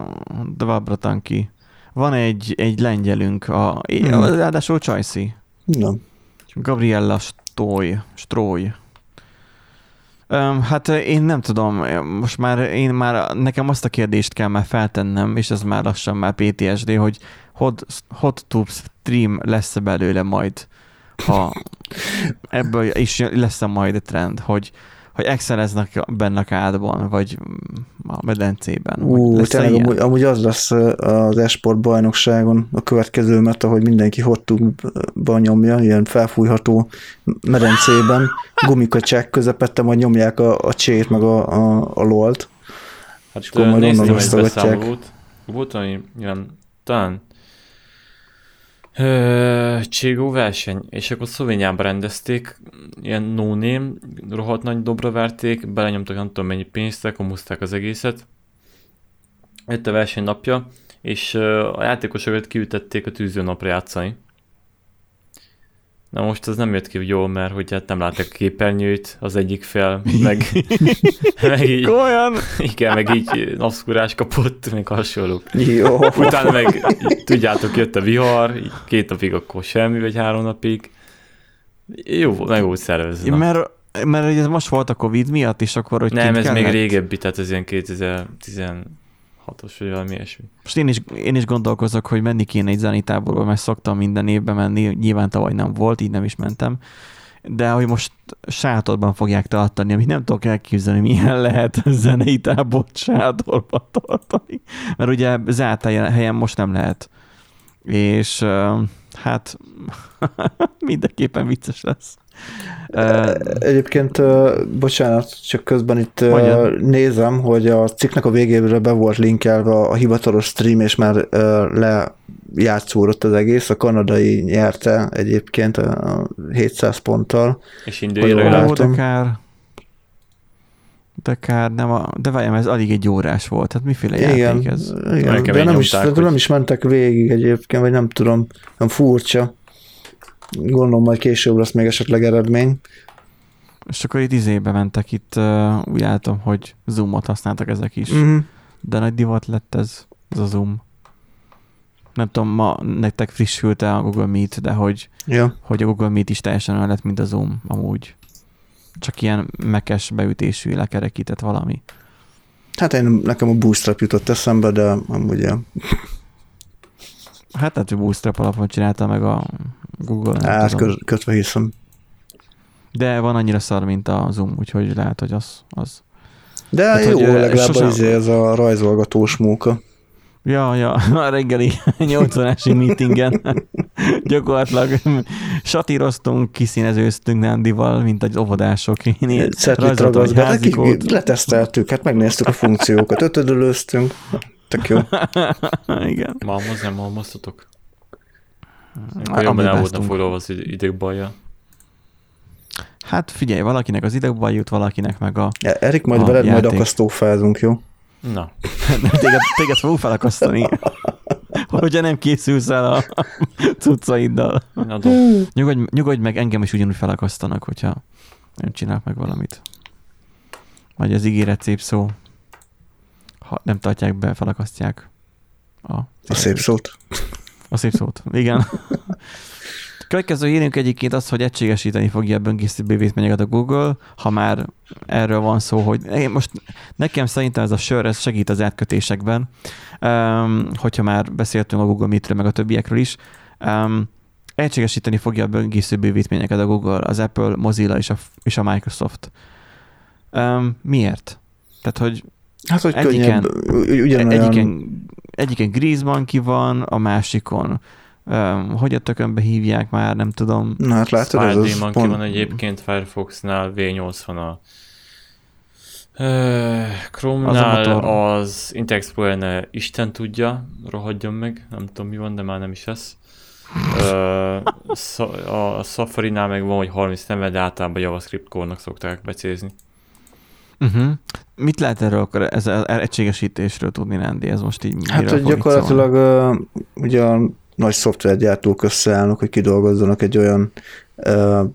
Dvabratanki. Van egy, egy lengyelünk, a, hmm. ráadásul Csajci. Nem. Gabriella Stoy. Stroy. Um, hát én nem tudom, most már én már, nekem azt a kérdést kell már feltennem, és ez már lassan már PTSD, hogy hot, hot tube stream lesz-e belőle majd, ha <laughs> ebből is lesz-e majd a trend, hogy, hogy exceleznek benne a kádban, vagy a medencében. Ú, tényleg amúgy, amúgy, az lesz az esport bajnokságon a következő, mert ahogy mindenki hottukban nyomja, ilyen felfújható medencében, <laughs> gumikacsák közepette majd nyomják a, a csét meg a, a, a lolt. Hát, és akkor majd onnan osztogatják. Volt, ami ilyen, talán Cségó verseny, és akkor Szlovéniában rendezték, ilyen no name, rohadt nagy dobra verték, belenyomtak nem tudom mennyi pénzt, lekomuszták az egészet. Jött a verseny napja, és a játékosokat kiütették a tűzőnapra játszani. Na most az nem jött ki jól, mert hogy hát nem láttak a képernyőt az egyik fel, meg, <laughs> meg így, Olyan? Igen, meg így napszkúrás kapott, meg hasonlók. Jó. Utána meg, tudjátok, jött a vihar, így két napig akkor semmi, vagy három napig. Jó, meg volt szervezve. Mert mert ez most volt a Covid miatt, és akkor, hogy Nem, ez kellett? még régebbi, tehát ez ilyen 2010 hatos, vagy valami ilyesmi. Most én is, én is gondolkozok, hogy menni kéne egy zenitáborba, mert szoktam minden évben menni, nyilván tavaly nem volt, így nem is mentem, de hogy most sátorban fogják tartani, amit nem tudok elképzelni, milyen lehet zenei tábort sátorban tartani, mert ugye zárt helyen most nem lehet. És hát <laughs> mindenképpen vicces lesz. Egyébként, bocsánat, csak közben itt Magyar. nézem, hogy a cikknek a végéről be volt linkelve a hivatalos stream, és már lejátszódott az egész. A kanadai nyerte egyébként a 700 ponttal. És indiailag de kár. De kár, nem a, de várjam, ez alig egy órás volt, tehát miféle igen, játék ez? Igen, de nem is, hogy... nem is mentek végig egyébként, vagy nem tudom, nem furcsa. Gondolom majd később lesz még esetleg eredmény. És akkor itt izébe mentek, itt uh, úgy látom, hogy Zoomot használtak ezek is. Uh-huh. De nagy divat lett ez, ez a Zoom. Nem tudom, ma nektek frissült-e a Google Meet, de hogy, ja. hogy a Google Meet is teljesen olyan lett, mint a Zoom amúgy. Csak ilyen mekes beütésű, lekerekített valami. Hát én, nekem a Bootstrap jutott eszembe, de amúgy ja. Hát lehet, hogy Bootstrap alapon csinálta meg a Google. Hát kötve hiszem. De van annyira szar, mint a Zoom, úgyhogy lehet, hogy az. az. De hát, jó, hogy, legalább sosem... izé ez a rajzolgatós móka. Ja, ja, <laughs> a reggeli <laughs> 80-ási meetingen <laughs> gyakorlatilag satíroztunk, kiszínezőztünk Nándival, mint egy óvodások. Én rajzoltam egy házikót. Leteszteltük, hát megnéztük a funkciókat, ötödölöztünk. Tök jó. <laughs> Igen. Malmoz, nem malmoztatok? Akkor jobban el voltam foglalva az idegbaja. Hát figyelj, valakinek az idegbaj jut, valakinek meg a ja, Erik, majd a veled játék. majd akasztófázunk, jó? Na. <laughs> téged, téged fogunk felakasztani. <laughs> Hogyha nem készülsz el a cuccaiddal. Nyugodj, nyugodj meg, engem is ugyanúgy felakasztanak, hogyha nem csinálok meg valamit. Vagy az ígéret szép szó. Ha nem tartják be, felakasztják. A, a szép szót. A szép szót, igen. Következő hírünk egyébként az, hogy egységesíteni fogja a böngésző bővítményeket a Google, ha már erről van szó, hogy én most nekem szerintem ez a sör, ez segít az átkötésekben, um, hogyha már beszéltünk a Google Meet-ről, meg a többiekről is. Um, egységesíteni fogja a böngésző bővítményeket a Google, az Apple, Mozilla és a, és a Microsoft. Um, miért? Tehát, hogy Hát, hogy egyiken, könnyebb, ugyanolyan... egyiken, egyiken Griezmann ki van, a másikon Um, hogy a tökönbe hívják már, nem tudom. Na hát látod, ez az pont... van egyébként Firefoxnál, V80 a uh, Chrome-nál, az, az Internet explorer Isten tudja, rohadjon meg, nem tudom mi van, de már nem is ez. Uh, a Safari-nál meg van, hogy 30 neve, de általában JavaScript kórnak szokták becézni. Uh-huh. Mit lehet erről akkor ez az egységesítésről tudni, Rendi? Ez most így Hát, hogy gyakorlatilag uh, ugye a nagy szoftvergyártók összeállnak, hogy kidolgozzanak egy olyan uh,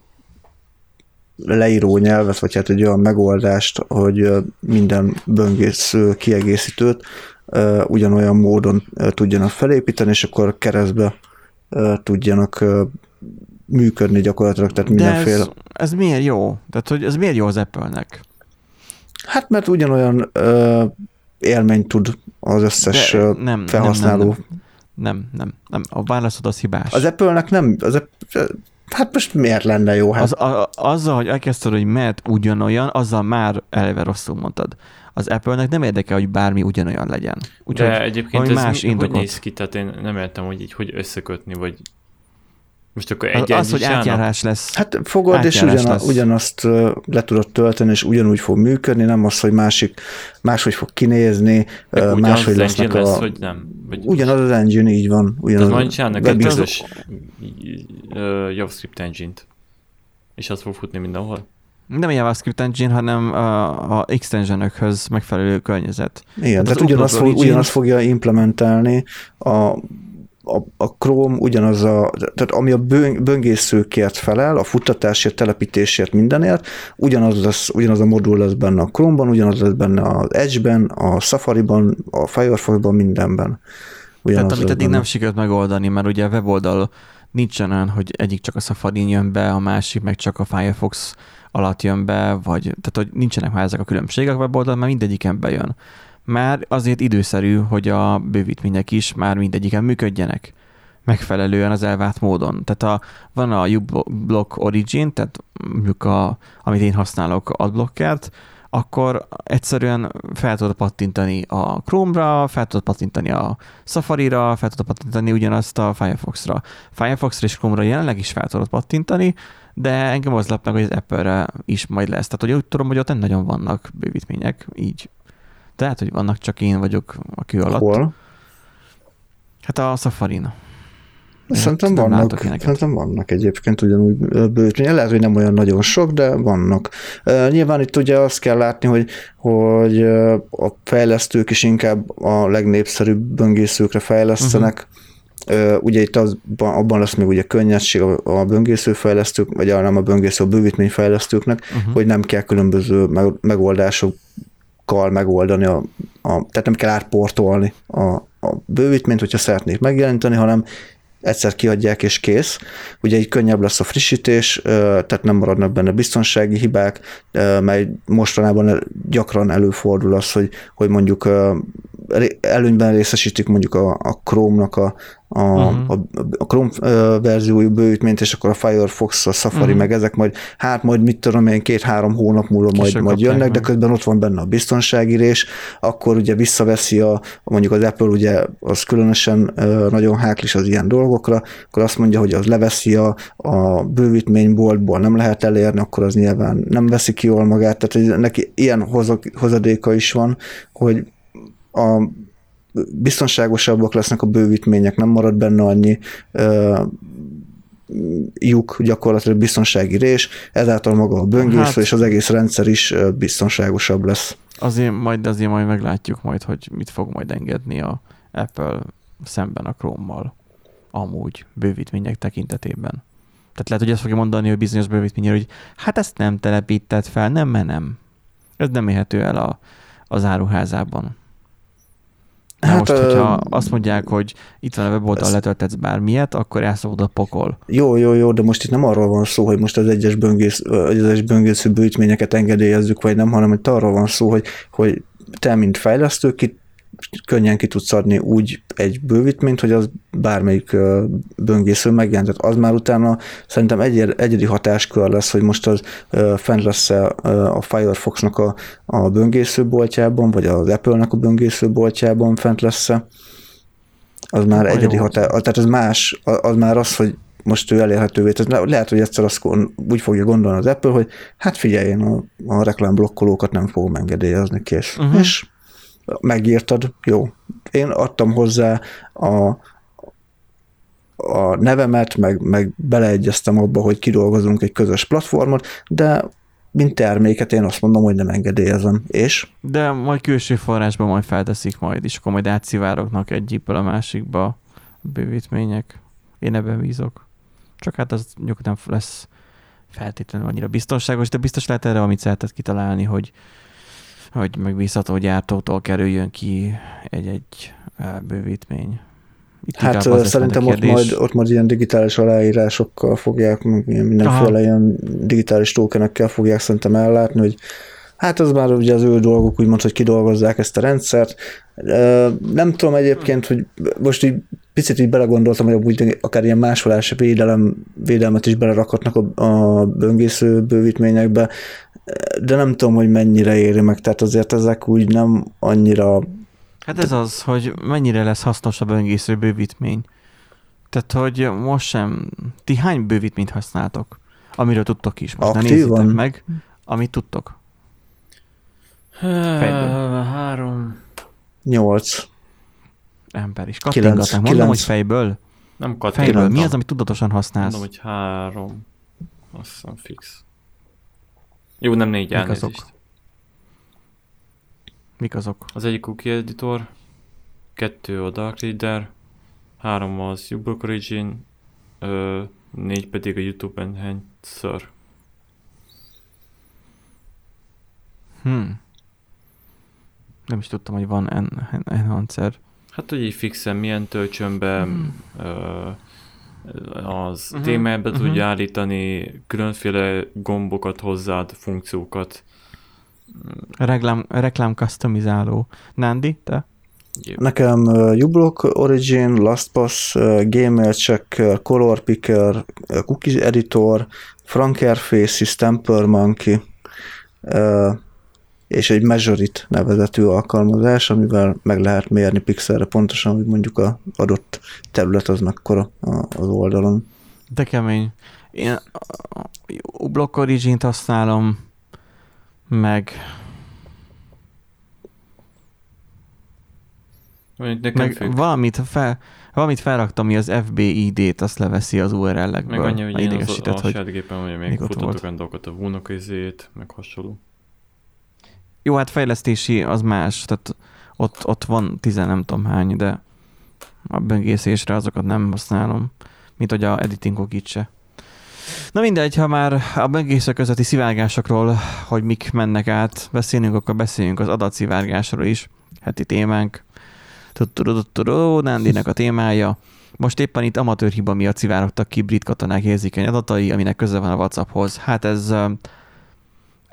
leíró nyelvet, vagy hát egy olyan megoldást, hogy minden böngésző kiegészítőt uh, ugyanolyan módon uh, tudjanak felépíteni, és akkor keresztbe uh, tudjanak működni gyakorlatilag, tehát mindenféle. ez, ez miért jó? Tehát, hogy ez miért jó az Apple-nek? Hát, mert ugyanolyan uh, élményt tud az összes De nem, felhasználó. Nem, nem, nem. Nem, nem, nem. A válaszod az hibás. Az Apple-nek nem, az Apple, hát most miért lenne jó? Hát? Az, a, azzal, hogy elkezdted, hogy mert ugyanolyan, azzal már eleve rosszul mondtad. Az Apple-nek nem érdekel, hogy bármi ugyanolyan legyen. Úgyhogy De egyébként ez más mi, hogy néz ki? Tehát én nem értem, hogy így hogy összekötni, vagy Most akkor egy Az, hogy átjárás lesz. Hát fogod, és ugyan, ugyanazt le tudod tölteni, és ugyanúgy fog működni, nem az, hogy másik, máshogy fog kinézni, máshogy lesznek lesz, a... hogy nem? Vagy ugyanaz az engine, így van. Ugyanaz Tehát majd csinálnak egy közös JavaScript engine-t, és az fog futni mindenhol? Nem a JavaScript engine, hanem a, a extensionökhöz megfelelő környezet. Igen, tehát, tehát ugyanaz, fog, ugyanaz fogja implementálni a a, a Chrome ugyanaz a, tehát ami a böngészőkért felel, a futtatásért, telepítésért, mindenért, ugyanaz, lesz, ugyanaz a modul lesz benne a Chrome-ban, ugyanaz lesz benne az Edge-ben, a Safari-ban, a Firefox-ban, mindenben. Ugyanaz tehát amit eddig nem sikerült megoldani, mert ugye a weboldal nincsen olyan, hogy egyik csak a Safari jön be, a másik meg csak a Firefox alatt jön be, vagy tehát hogy nincsenek már ezek a különbségek a weboldal, mert mindegyiken bejön már azért időszerű, hogy a bővítmények is már mindegyiken működjenek megfelelően az elvárt módon. Tehát a, van a uBlock Origin, tehát mondjuk a, amit én használok adblockert, akkor egyszerűen fel tudod pattintani a Chrome-ra, fel tudod pattintani a Safari-ra, fel tudod pattintani ugyanazt a Firefox-ra. Firefox-ra és Chrome-ra jelenleg is fel tudod pattintani, de engem az lep meg, hogy az Apple-re is majd lesz. Tehát, hogy úgy tudom, hogy ott nem nagyon vannak bővítmények, így tehát, hogy vannak, csak én vagyok a kő alatt. Hol? Hát a Safari-n. Szerintem vannak, szerintem vannak egyébként ugyanúgy bővítmények. Lehet, hogy nem olyan nagyon sok, de vannak. Nyilván itt ugye azt kell látni, hogy, hogy a fejlesztők is inkább a legnépszerűbb böngészőkre fejlesztenek. Uh-huh. Uh, ugye itt az, abban lesz még ugye könnyedség a, a böngészőfejlesztők, vagy nem a böngésző, a bővítményfejlesztőknek, uh-huh. hogy nem kell különböző megoldások kal megoldani, a, a, tehát nem kell átportolni a, a bővítményt, hogyha szeretnék megjeleníteni, hanem egyszer kiadják és kész. Ugye így könnyebb lesz a frissítés, tehát nem maradnak benne biztonsági hibák, mely mostanában gyakran előfordul az, hogy, hogy mondjuk előnyben részesítik mondjuk a, a Chrome-nak a, a, uh-huh. a, a Chrome verziójú bővítményt, és akkor a Firefox, a Safari, uh-huh. meg ezek majd, hát majd mit tudom én, két-három hónap múlva majd, majd jönnek, meg. de közben ott van benne a biztonsági rés, akkor ugye visszaveszi a, mondjuk az Apple ugye az különösen nagyon háklis az ilyen dolgokra, akkor azt mondja, hogy az leveszi a, a bővítményboltból, nem lehet elérni, akkor az nyilván nem veszi ki jól magát, tehát neki ilyen hozadéka is van, hogy a biztonságosabbak lesznek a bővítmények, nem marad benne annyi uh, lyuk, gyakorlatilag biztonsági rés, ezáltal maga a böngésző hát, és az egész rendszer is biztonságosabb lesz. Azért majd, azért majd meglátjuk majd, hogy mit fog majd engedni a Apple szemben a Chrome-mal amúgy bővítmények tekintetében. Tehát lehet, hogy ezt fogja mondani, hogy bizonyos bővítmények, hogy hát ezt nem telepített fel, nem, mert nem. Ez nem érhető el a, az áruházában. Hát, most, hogyha ö... azt mondják, hogy itt van a weboldal, letöltetsz bármilyet, akkor elszabad a pokol. Jó, jó, jó, de most itt nem arról van szó, hogy most az egyes, böngész, az egyes böngésző bővítményeket engedélyezzük, vagy nem, hanem itt arról van szó, hogy, hogy te, mint fejlesztő, ki könnyen ki tudsz adni úgy egy bővítményt, hogy az bármelyik böngésző megjelent. Tehát az már utána szerintem egy, egyedi hatáskör lesz, hogy most az fent lesz a Firefoxnak a, a böngészőboltjában, vagy az Apple-nek a böngészőboltjában fent lesz az már a egyedi hatás, tehát az más, az már az, hogy most ő elérhetővé. Tehát lehet, hogy egyszer azt úgy fogja gondolni az Apple, hogy hát figyelj, én a, a reklámblokkolókat nem fogom engedélyezni, kész. Uh-huh. És megírtad, jó. Én adtam hozzá a, a nevemet, meg, meg beleegyeztem abba, hogy kidolgozunk egy közös platformot, de mint terméket én azt mondom, hogy nem engedélyezem. És? De majd külső forrásban majd felteszik majd, és akkor majd átszivárognak egyikből a másikba a bővítmények. Én ebben bízok. Csak hát az nyugodtan lesz feltétlenül annyira biztonságos, de biztos lehet erre amit szeretett kitalálni, hogy hogy megbízható gyártótól kerüljön ki egy-egy bővítmény. Itt hát szerintem ott majd, ott majd ilyen digitális aláírásokkal fogják, mindenféle Aha. ilyen digitális tokenekkel fogják szerintem ellátni, hogy hát az már ugye az ő dolguk, úgymond, hogy kidolgozzák ezt a rendszert. Nem tudom egyébként, hogy most így picit így belegondoltam, hogy úgy akár ilyen másolási védelem, védelmet is belerakhatnak a, a böngésző bővítményekbe, de nem tudom, hogy mennyire éri meg, tehát azért ezek úgy nem annyira... Hát ez az, hogy mennyire lesz hasznos a böngésző bővítmény. Tehát, hogy most sem, ti hány bővítményt használtok? Amiről tudtok is. Most Aktívan? ne meg, amit tudtok. Fejből. Három. Nyolc. Ember is. Kattingatnak. Mondom, kilenc. hogy fejből. Nem kattingatom. Fejből. Mi az, amit tudatosan használsz? Mondom, hogy három. Azt hiszem fix. Jó, nem négy Mik elnézést. Azok? Mik azok? Az egyik cookie editor, kettő a Dark Reader, három az uBlock Origin, ö, négy pedig a YouTube Enhancer. Hmm. Nem is tudtam, hogy van en- en- enhancer. Hát, hogy így fixen milyen töltsön be, hmm. ö, az uh-huh. témába uh-huh. tudja állítani különféle gombokat hozzád, funkciókat. Reklám, reklám customizáló. Nandi, te? Yep. Nekem uh, uBlock Origin, LastPass, uh, Gamer Checker, Color Picker, uh, Cookie Editor, Frankerface, Stamper Monkey, uh, és egy Measurit nevezetű alkalmazás, amivel meg lehet mérni pixelre pontosan, hogy mondjuk a adott terület az mekkora az oldalon. De kemény. Én uBlock Origin-t használom, meg meg valamit, fel, valamit felraktam, ami az FBID-t, azt leveszi az URL-ekből. Meg annyi, hogy én az, a, a saját gépen, hogy még futatok olyan dolgokat, a vúnok izét, meg hasonló. Jó, hát fejlesztési az más, tehát ott, ott van tizen nem tudom hány, de a böngészésre azokat nem használom, mint hogy a editingok itt se. Na mindegy, ha már a böngészek közötti szivárgásokról, hogy mik mennek át, beszélünk, akkor beszéljünk az adatszivárgásról is. Heti témánk. Nándinek a témája. Most éppen itt amatőr hiba miatt szivárogtak ki brit katonák érzékeny adatai, aminek köze van a WhatsApphoz. Hát ez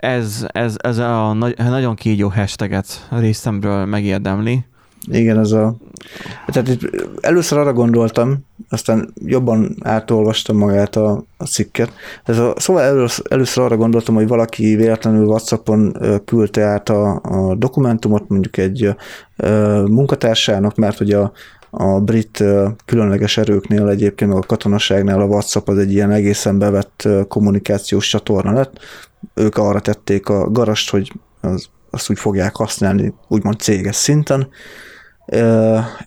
ez, ez, ez a nagy, nagyon kígyó hashtaget részemről megérdemli. Igen, ez a... Tehát itt először arra gondoltam, aztán jobban átolvastam magát a, a cikket. Ez a, szóval először, először arra gondoltam, hogy valaki véletlenül Whatsappon küldte át a, a dokumentumot mondjuk egy munkatársának, mert hogy a, a brit különleges erőknél egyébként, meg a katonaságnál a WhatsApp az egy ilyen egészen bevett kommunikációs csatorna lett. Ők arra tették a garast, hogy az, azt úgy fogják használni, úgymond céges szinten,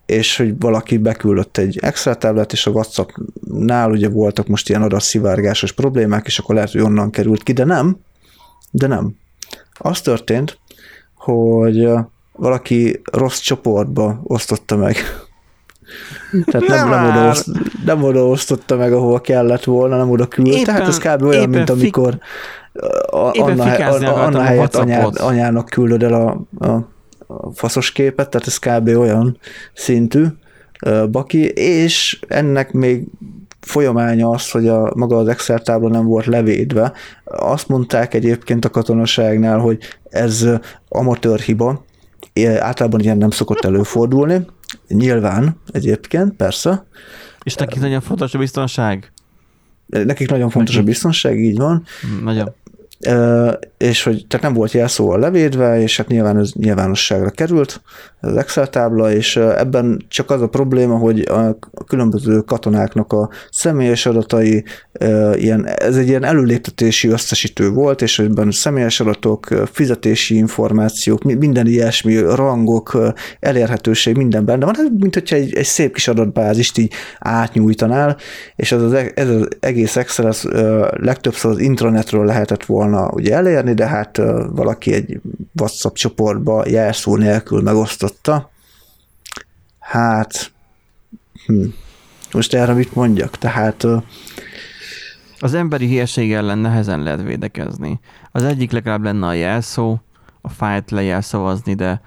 és hogy valaki beküldött egy Excel táblát, és a WhatsApp-nál ugye voltak most ilyen adatszivárgásos problémák, és akkor lehet, hogy onnan került ki, de nem, de nem. Az történt, hogy valaki rossz csoportba osztotta meg <laughs> tehát nem, nem, oda oszt, nem oda osztotta meg, ahova kellett volna, nem oda küldte. Éppen, hát ez kb. olyan, mint amikor Anna, Anna helyett anyá, anyának küldöd el a, a, a faszos képet, tehát ez kb. olyan szintű baki, és ennek még folyamánya az, hogy a maga az Excel tábla nem volt levédve. Azt mondták egyébként a katonaságnál, hogy ez amatőr hiba, általában ilyen nem szokott előfordulni, Nyilván egyébként, persze. És nekik nagyon fontos a biztonság? Nekik nagyon fontos nekik. a biztonság, így van. Nagyon és hogy tehát nem volt jelszóval levédve, és hát nyilván ez nyilvánosságra került, az Excel tábla, és ebben csak az a probléma, hogy a különböző katonáknak a személyes adatai, ilyen, ez egy ilyen előléptetési összesítő volt, és ebben személyes adatok, fizetési információk, minden ilyesmi, rangok, elérhetőség, minden benne van, hát, mint hogyha egy, egy szép kis adatbázist így átnyújtanál, és ez az, e, ez az egész Excel az legtöbbször az intranetről lehetett volna ugye elérni, de hát valaki egy WhatsApp csoportba jelszó nélkül megosztotta. Hát, hm. most erre mit mondjak? Tehát az emberi hírség ellen nehezen lehet védekezni. Az egyik legalább lenne a jelszó, a fájlt lejelszavazni, de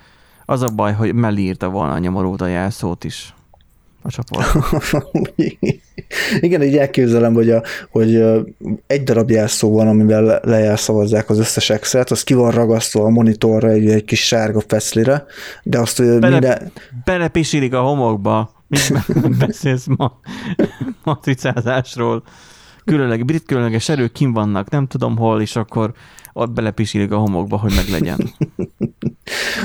az a baj, hogy Meli írta volna a nyomorót a jelszót is a csoport. <laughs> Igen, így elképzelem, hogy, a, hogy egy darab jelszó van, amivel lejelszavazzák az összes excel az ki van ragasztva a monitorra egy, egy kis sárga feszlire, de azt Bele, minden... Belepisilik a homokba. Mit <laughs> <laughs> beszélsz ma matricázásról? Különleg, brit különleges erők kim vannak, nem tudom hol, és akkor ott belepisilik a homokba, hogy meg legyen.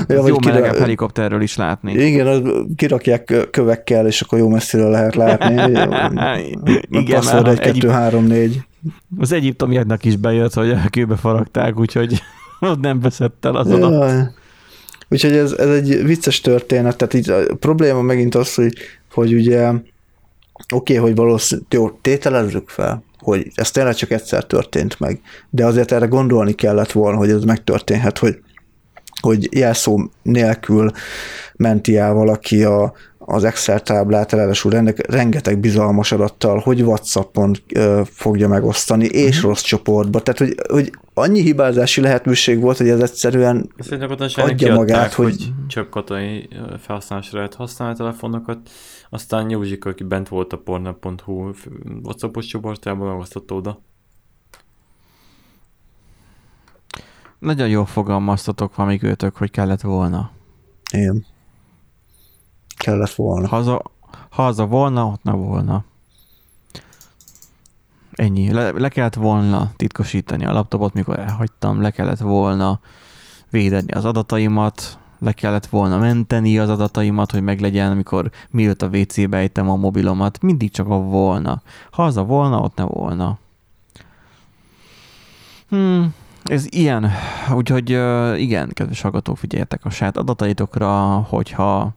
Ja, jó melegebb kira... helikopterről is látni. Igen, kirakják kövekkel, és akkor jó messziről lehet látni. <laughs> Igen, Passzol egy, kettő, három, négy. Az egyiptomiaknak is bejött, hogy kőbe faragták, úgyhogy <laughs> ott nem veszett el az adat. Ja. Úgyhogy ez, ez egy vicces történet, tehát így a probléma megint az, hogy, hogy ugye oké, okay, hogy valószínűleg, jó, tételezzük fel, hogy ez tényleg csak egyszer történt meg, de azért erre gondolni kellett volna, hogy ez megtörténhet, hogy, hogy jelszó nélkül menti el valaki a, az Excel táblát, ráadásul rengeteg bizalmas adattal, hogy Whatsappon ö, fogja megosztani, és uh-huh. rossz csoportba. Tehát, hogy, hogy annyi hibázási lehetőség volt, hogy ez egyszerűen adja magát, hogy... hogy csak katonai felhasználásra lehet használni a telefonokat, aztán Józsik, aki bent volt a pornhub.hu WhatsAppos csoportjában, megosztotta oda. Nagyon jól fogalmaztatok valami őtök, hogy kellett volna. Igen. Kellett volna. Ha az a, ha az a volna, ott ne volna. Ennyi. Le, le kellett volna titkosítani a laptopot, mikor elhagytam, le kellett volna védeni az adataimat, le kellett volna menteni az adataimat, hogy meglegyen, amikor mielőtt a WC-be ejtem a mobilomat. Mindig csak a volna. Ha az a volna, ott ne volna. Hmm, ez ilyen. Úgyhogy igen, kedves hallgatók, figyeljetek a saját adataitokra, hogyha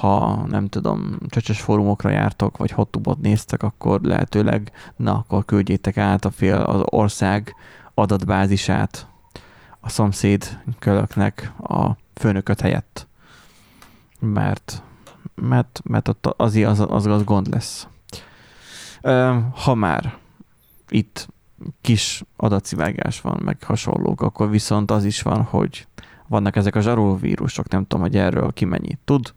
ha nem tudom, csöcsös fórumokra jártok, vagy hottubot néztek, akkor lehetőleg, na, akkor küldjétek át a fél az ország adatbázisát a szomszéd kölöknek a főnököt helyett. Mert, mert, mert ott az, az, az, az gond lesz. Ha már itt kis adatszivárgás van, meg hasonlók, akkor viszont az is van, hogy vannak ezek a zsarolvírusok, nem tudom, hogy erről ki mennyit tud,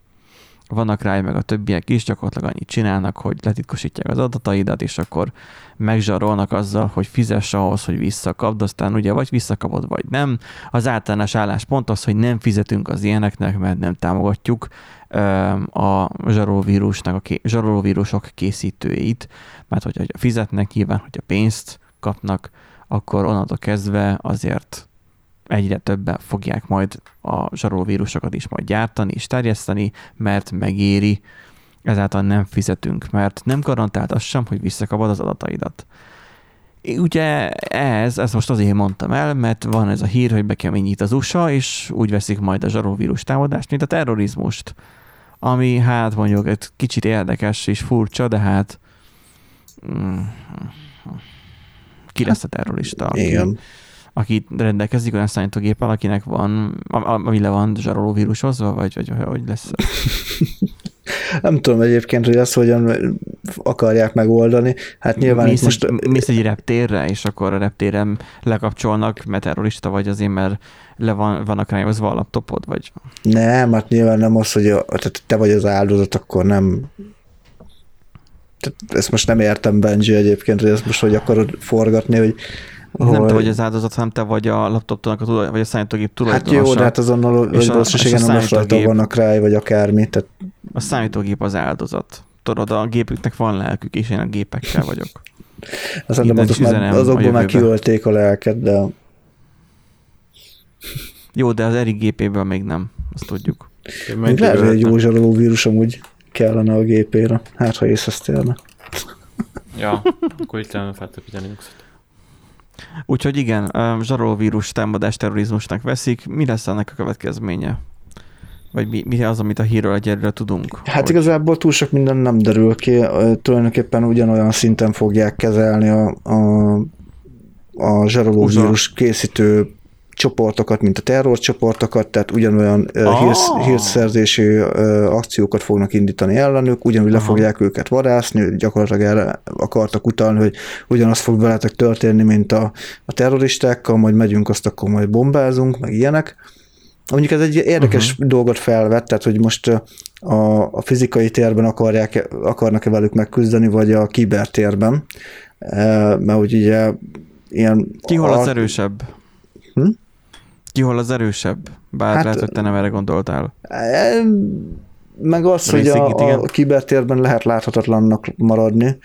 vannak rá, meg a többiek is gyakorlatilag annyit csinálnak, hogy letitkosítják az adataidat, és akkor megzsarolnak azzal, hogy fizess ahhoz, hogy visszakapd, aztán ugye vagy visszakapod, vagy nem. Az általános álláspont az, hogy nem fizetünk az ilyeneknek, mert nem támogatjuk a zsarolóvírusnak, a zsarolóvírusok készítőit, mert hogyha fizetnek nyilván, hogy a pénzt kapnak, akkor onnantól kezdve azért egyre többen fogják majd a zsarolóvírusokat is majd gyártani és terjeszteni, mert megéri, ezáltal nem fizetünk, mert nem garantált az sem, hogy visszakapod az adataidat. Ugye ez, ezt most azért mondtam el, mert van ez a hír, hogy bekeményít az USA, és úgy veszik majd a zsarolvírus támadást, mint a terrorizmust, ami hát mondjuk egy kicsit érdekes és furcsa, de hát mm, ki lesz a terrorista? Aki, Igen aki rendelkezik olyan számítógéppel, akinek van, ami le van zsaroló vírusozva, vagy, vagy hogy lesz? <laughs> Nem tudom egyébként, hogy ezt hogyan akarják megoldani. Hát nyilván mész, most... Egy, mész egy reptérre, és akkor a reptéren lekapcsolnak, mert terrorista vagy azért, mert le van, vannak rájozva a laptopod, vagy... Nem, hát nyilván nem az, hogy a, tehát te vagy az áldozat, akkor nem ezt most nem értem, Benji, egyébként, hogy ezt most hogy akarod forgatni, hogy hogy... Nem te vagy az áldozat, hanem te vagy a laptopnak, a tulaj, vagy a számítógép tulajdonosa. Hát jó, de hát azonnal valószínűségen nem most vannak rá, vagy akármi. Tehát... A számítógép az áldozat. Tudod, a gépüknek van lelkük, és én a gépekkel vagyok. <laughs> Azt nem már, azokból már kiölték a lelket, de... Jó, de az Erik gépéből még nem, azt tudjuk. Még lehet, hogy egy jó zsaroló vírus amúgy kellene a gépére. Hát, ha észhez térne. Ja, akkor itt lenne feltepíteni Linuxot. Úgyhogy igen, zsarolóvírus támadás terrorizmusnak veszik. Mi lesz ennek a következménye? Vagy mi, mi az, amit a hírről egyelőre tudunk? Hát hogy... igazából túl sok minden nem derül ki. Tulajdonképpen ugyanolyan szinten fogják kezelni a, a, a zsarolóvírus készítő csoportokat, mint a terrorcsoportokat, tehát ugyanolyan oh. hírsz, hírszerzési akciókat fognak indítani ellenük, ugyanúgy le fogják őket vadászni, gyakorlatilag erre akartak utalni, hogy ugyanazt fog veletek történni, mint a, a terroristákkal, majd megyünk, azt akkor majd bombázunk, meg ilyenek. Mondjuk ez egy érdekes uh-huh. dolgot felvett, tehát hogy most a, a fizikai térben akarják, akarnak-e velük megküzdeni, vagy a kibertérben, mert hogy ugye ilyen... Ki hol az erősebb? Hm? Ki hol az erősebb? Bár hát, lehet, hogy te nem erre gondoltál. Meg az, hogy a, a kibertérben lehet láthatatlannak maradni,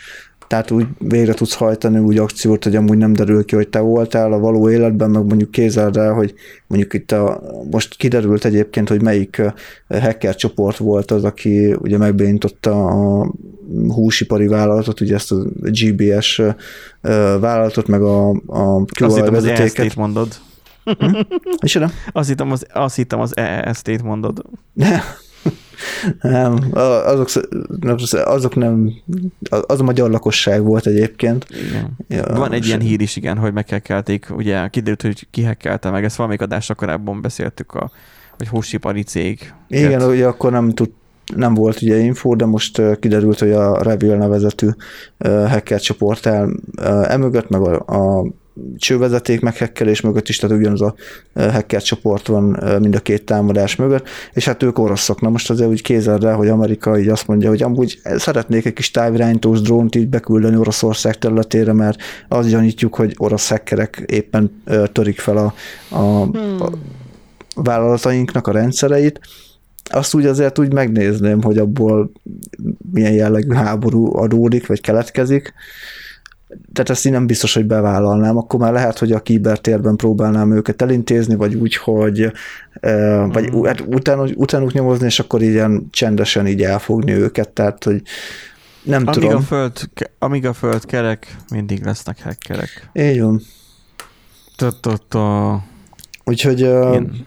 tehát úgy végre tudsz hajtani úgy akciót, hogy amúgy nem derül ki, hogy te voltál a való életben, meg mondjuk kézzel el, hogy mondjuk itt a, most kiderült egyébként, hogy melyik hacker csoport volt az, aki ugye megbénította a húsipari vállalatot, ugye ezt a GBS vállalatot, meg a, a QI vezetéket. Azt mondod. Hm? És azt hittem az, azt hittem az EEST-t mondod. Nem, azok, azok nem, az a magyar lakosság volt egyébként. Igen. Ja, Van egy ilyen hír is, igen, hogy megkelték, ugye kiderült, hogy ki hekkelte meg, ezt valamelyik adásra korábban beszéltük, a, hogy húsipari cég. Igen, ugye akkor nem tud, nem volt ugye info, de most kiderült, hogy a Revil nevezetű hacker csoport el emögött, meg a, a csővezeték meghekkelés mögött is, tehát ugyanaz a hacker csoport van mind a két támadás mögött, és hát ők oroszok. Na most azért úgy kézzel hogy Amerika így azt mondja, hogy amúgy szeretnék egy kis távirányítós drónt így beküldeni Oroszország területére, mert azt gyanítjuk, hogy orosz hackerek éppen törik fel a, a, hmm. a vállalatainknak a rendszereit, azt úgy azért úgy megnézném, hogy abból milyen jellegű háború adódik, vagy keletkezik, tehát ezt én nem biztos, hogy bevállalnám, akkor már lehet, hogy a kibertérben próbálnám őket elintézni, vagy úgy, hogy vagy mm. hát után, utánuk nyomozni, és akkor ilyen csendesen így elfogni őket, tehát, hogy nem amíg tudom. A föld, amíg a föld kerek, mindig lesznek hackerek. Így van. Úgyhogy Én...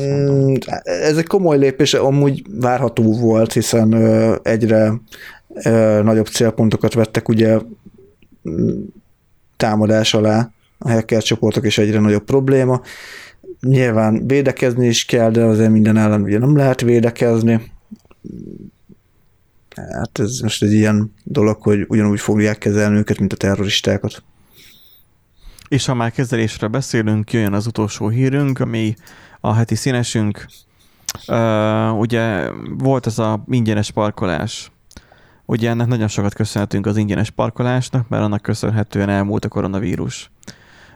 Mm, ez egy komoly lépés, amúgy várható volt, hiszen egyre nagyobb célpontokat vettek ugye támadás alá a hacker csoportok, és egyre nagyobb probléma. Nyilván védekezni is kell, de azért minden ellen ugye nem lehet védekezni. Hát ez most egy ilyen dolog, hogy ugyanúgy fogják kezelni őket, mint a terroristákat. És ha már kezelésre beszélünk, jöjjön az utolsó hírünk, ami a heti színesünk. Uh, ugye volt ez a ingyenes parkolás Ugye ennek nagyon sokat köszönhetünk az ingyenes parkolásnak, mert annak köszönhetően elmúlt a koronavírus.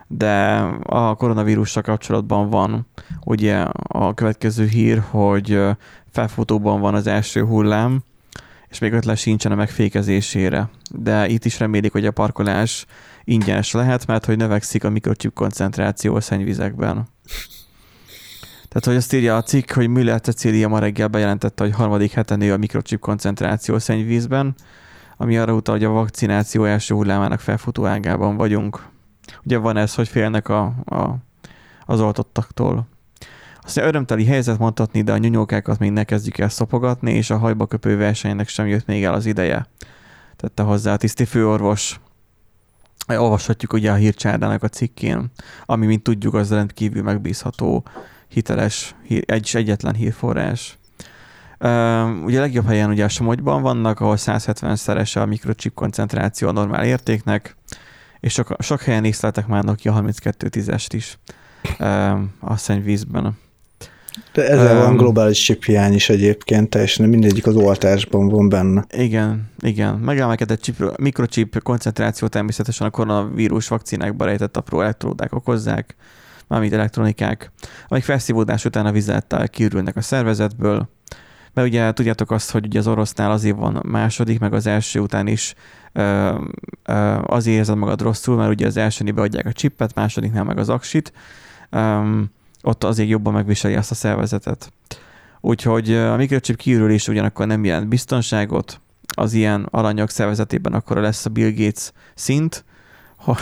De a koronavírussal kapcsolatban van ugye a következő hír, hogy felfutóban van az első hullám, és még ötlet sincsen a megfékezésére. De itt is remélik, hogy a parkolás ingyenes lehet, mert hogy növekszik a mikrochip koncentráció a szennyvizekben. Tehát, hogy azt írja a cikk, hogy Müller Cecília ma reggel bejelentette, hogy harmadik heten nő a mikrochip koncentráció szennyvízben, ami arra utal, hogy a vakcináció első hullámának felfutó ágában vagyunk. Ugye van ez, hogy félnek a, a, az oltottaktól. Aztán örömteli helyzet mondhatni, de a nyúnyókákat még ne kezdjük el szopogatni, és a hajba köpő versenynek sem jött még el az ideje. Tette hozzá a tiszti főorvos. Olvashatjuk ugye a hírcsárdának a cikkén, ami, mint tudjuk, az rendkívül megbízható hiteles, hír, egy, egyetlen hírforrás. Uh, ugye a legjobb helyen ugye a Somogyban vannak, ahol 170-szeres a mikrochip koncentráció a normál értéknek, és sok, sok helyen észleltek már Nokia 32 10 is uh, a szennyvízben. De ezzel um, van globális chip hiány is egyébként, teljesen mindegyik az oltásban van benne. Igen, igen. Megemelkedett chip, mikrochip koncentráció természetesen a koronavírus vakcinákba rejtett apró elektródák okozzák, mármint elektronikák, amik felszívódás után a vizettel kiürülnek a szervezetből, mert ugye tudjátok azt, hogy ugye az orosznál azért van második, meg az első után is ö, ö, azért érzed magad rosszul, mert ugye az elsőnél beadják a csippet, másodiknál meg az aksit, ö, ott azért jobban megviseli azt a szervezetet. Úgyhogy a mikrochip kiürülés ugyanakkor nem jelent biztonságot, az ilyen aranyag szervezetében akkor lesz a Bill Gates szint, ha,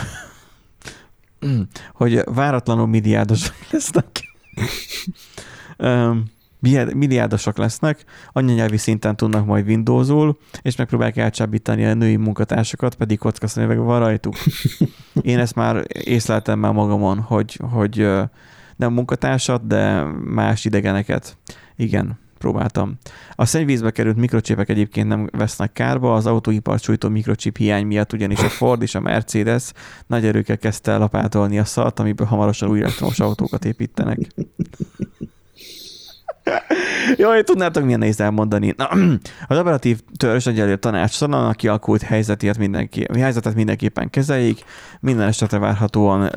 hogy váratlanul milliárdosak lesznek. milliárdosak lesznek, anyanyelvi szinten tudnak majd Windowsul, és megpróbálják elcsábítani a női munkatársakat, pedig kockasztani van rajtuk. Én ezt már észleltem már magamon, hogy, hogy nem munkatársat, de más idegeneket. Igen, próbáltam. A szennyvízbe került mikrocsipek egyébként nem vesznek kárba, az autóipar sújtó mikrocsip hiány miatt ugyanis a Ford és a Mercedes nagy erőkkel kezdte el lapátolni a szart, amiből hamarosan új elektromos autókat építenek. Jaj, tudnátok milyen nehéz elmondani. Na, az operatív törzs egyelőre tanácstalan, aki alakult helyzetét, mindenki, helyzetet mindenképpen kezeljék. Minden esetre várhatóan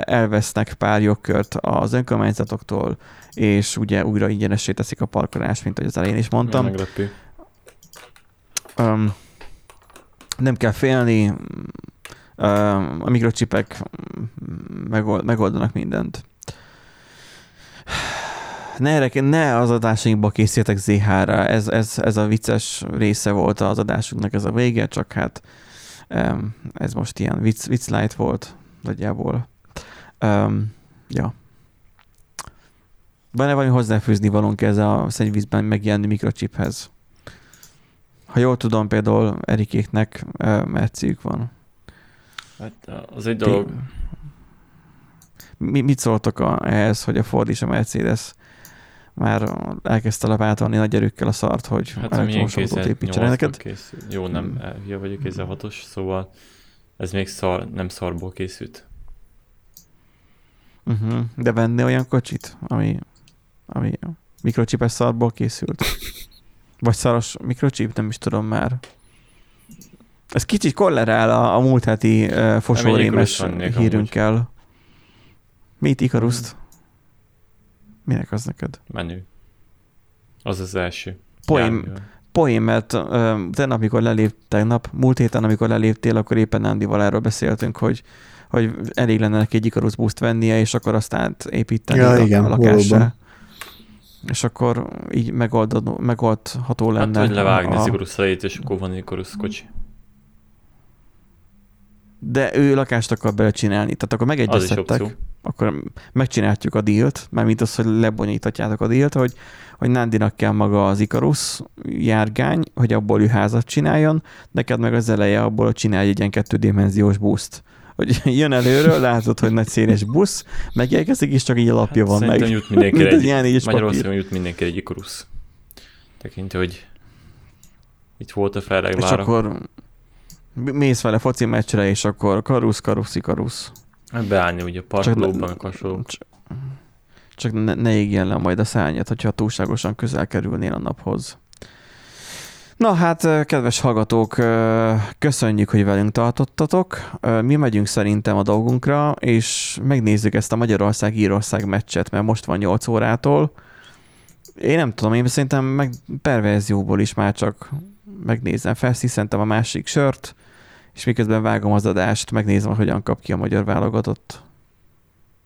elvesznek pár jogkört az önkormányzatoktól, és ugye újra ingyenessé teszik a parkolást, mint ahogy az elején is mondtam. Um, Nem kell félni, a mikrocsipek megoldanak mindent. Ne, ne az adásainkba készítek ZH-ra, ez, ez, ez a vicces része volt az adásunknak, ez a vége, csak hát ez most ilyen vicc, vicc light volt nagyjából. Um, ja. Van-e valami hozzáfűzni valónk ez a szennyvízben megjelenő mikrochiphez? Ha jól tudom, például Erikéknek merciük van. Hát az egy dolog. Mi, mit szóltok a, ehhez, hogy a Ford és a Mercedes már elkezdte lepátolni nagy erőkkel a szart, hogy hát, elektromos autót építsenek neked? Készül. Jó, nem, hmm. hülye vagyok kézzel hatos, szóval ez még szar, nem szarból készült. Uh-huh. De venni olyan kocsit, ami, ami mikrocsipes szarból készült? Vagy szaros mikrocsip, nem is tudom már. Ez kicsit kollerál a, a múlt heti uh, fosórémes hírünkkel. Mit Ikaruszt? Minek az neked? Menő. Az az első. Poém, poém mert uh, tegnap, amikor lelép, tegnap, múlt héten, amikor leléptél, akkor éppen Andival erről beszéltünk, hogy hogy elég lenne neki egy Icarus Boost vennie, és akkor azt átépíteni ja, a, igen, a lakásra. És akkor így megoldható, megoldható hát, lenne. Hát, hogy levágni a... Icarus és akkor van Icarus kocsi de ő lakást akar belecsinálni. Tehát akkor megegyeztettek, akkor megcsináljuk a dílt, mint az, hogy lebonyítatjátok a dílt, hogy, hogy Nándinak kell maga az Ikarus járgány, hogy abból ő házat csináljon, neked meg az eleje abból csinálj egy ilyen kettődimenziós buszt. Hogy <laughs> jön előről, látod, hogy nagy széles busz, megérkezik, és csak így a lapja hát van meg. jut mindenkire egy, ilyen Magyarországon jut mindenkire egy Ikarus. Tekintő, hogy itt volt a felregvára. És akkor mész vele foci meccsre, és akkor karusz, karuszi, karusz. Hát beállni ugye parkolóban hasonlók. Csak, csak ne, ne égjen le majd a szányat, hogyha túlságosan közel kerülnél a naphoz. Na hát, kedves hallgatók, köszönjük, hogy velünk tartottatok. Mi megyünk szerintem a dolgunkra, és megnézzük ezt a Magyarország-Írország meccset, mert most van 8 órától. Én nem tudom, én szerintem meg perverzióból is már csak megnézem, felsziszentem a másik sört, és miközben vágom az adást, megnézem, hogyan kap ki a magyar válogatott.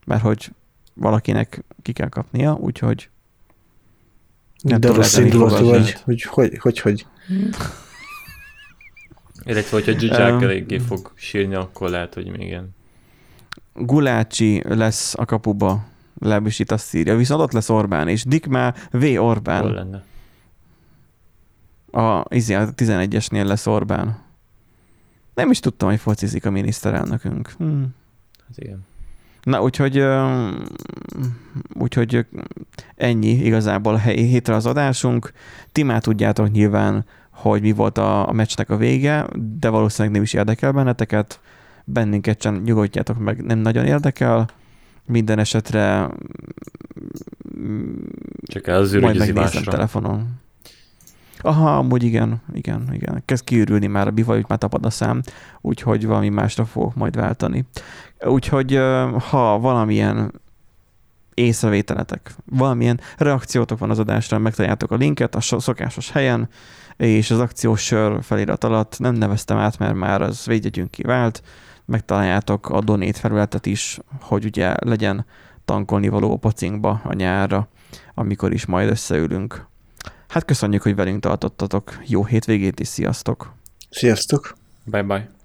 Mert hogy valakinek ki kell kapnia, úgyhogy nem De rossz indulatú vagy, hogy hogy, hogy, hogy. Illetve, hogyha Zsuzsák um, eléggé fog sírni, akkor lehet, hogy még igen. Gulácsi lesz a kapuba, legalábbis itt azt írja. Viszont ott lesz Orbán, és Dikmá V. Orbán. Hol lenne? A, izé, a 11-esnél lesz Orbán. Nem is tudtam, hogy focizik a miniszterelnökünk. Hm. Hát igen. Na, úgyhogy, úgyhogy ennyi igazából hétre az adásunk. Ti már tudjátok nyilván, hogy mi volt a, a meccsnek a vége, de valószínűleg nem is érdekel benneteket. Bennünket sem nyugodjátok meg, nem nagyon érdekel. Minden esetre csak az majd megnézem telefonon. Aha, amúgy igen, igen, igen. Kezd kiürülni már a bivaj, már tapad a szám, úgyhogy valami másra fogok majd váltani. Úgyhogy ha valamilyen észrevételetek, valamilyen reakciótok van az adásra, megtaláljátok a linket a szokásos helyen, és az akciós sör felirat alatt nem neveztem át, mert már az védjegyünk kivált, megtaláljátok a donét felületet is, hogy ugye legyen tankolni való a pocinkba a nyárra, amikor is majd összeülünk. Hát köszönjük, hogy velünk tartottatok. Jó hétvégét és sziasztok! Sziasztok! Bye-bye!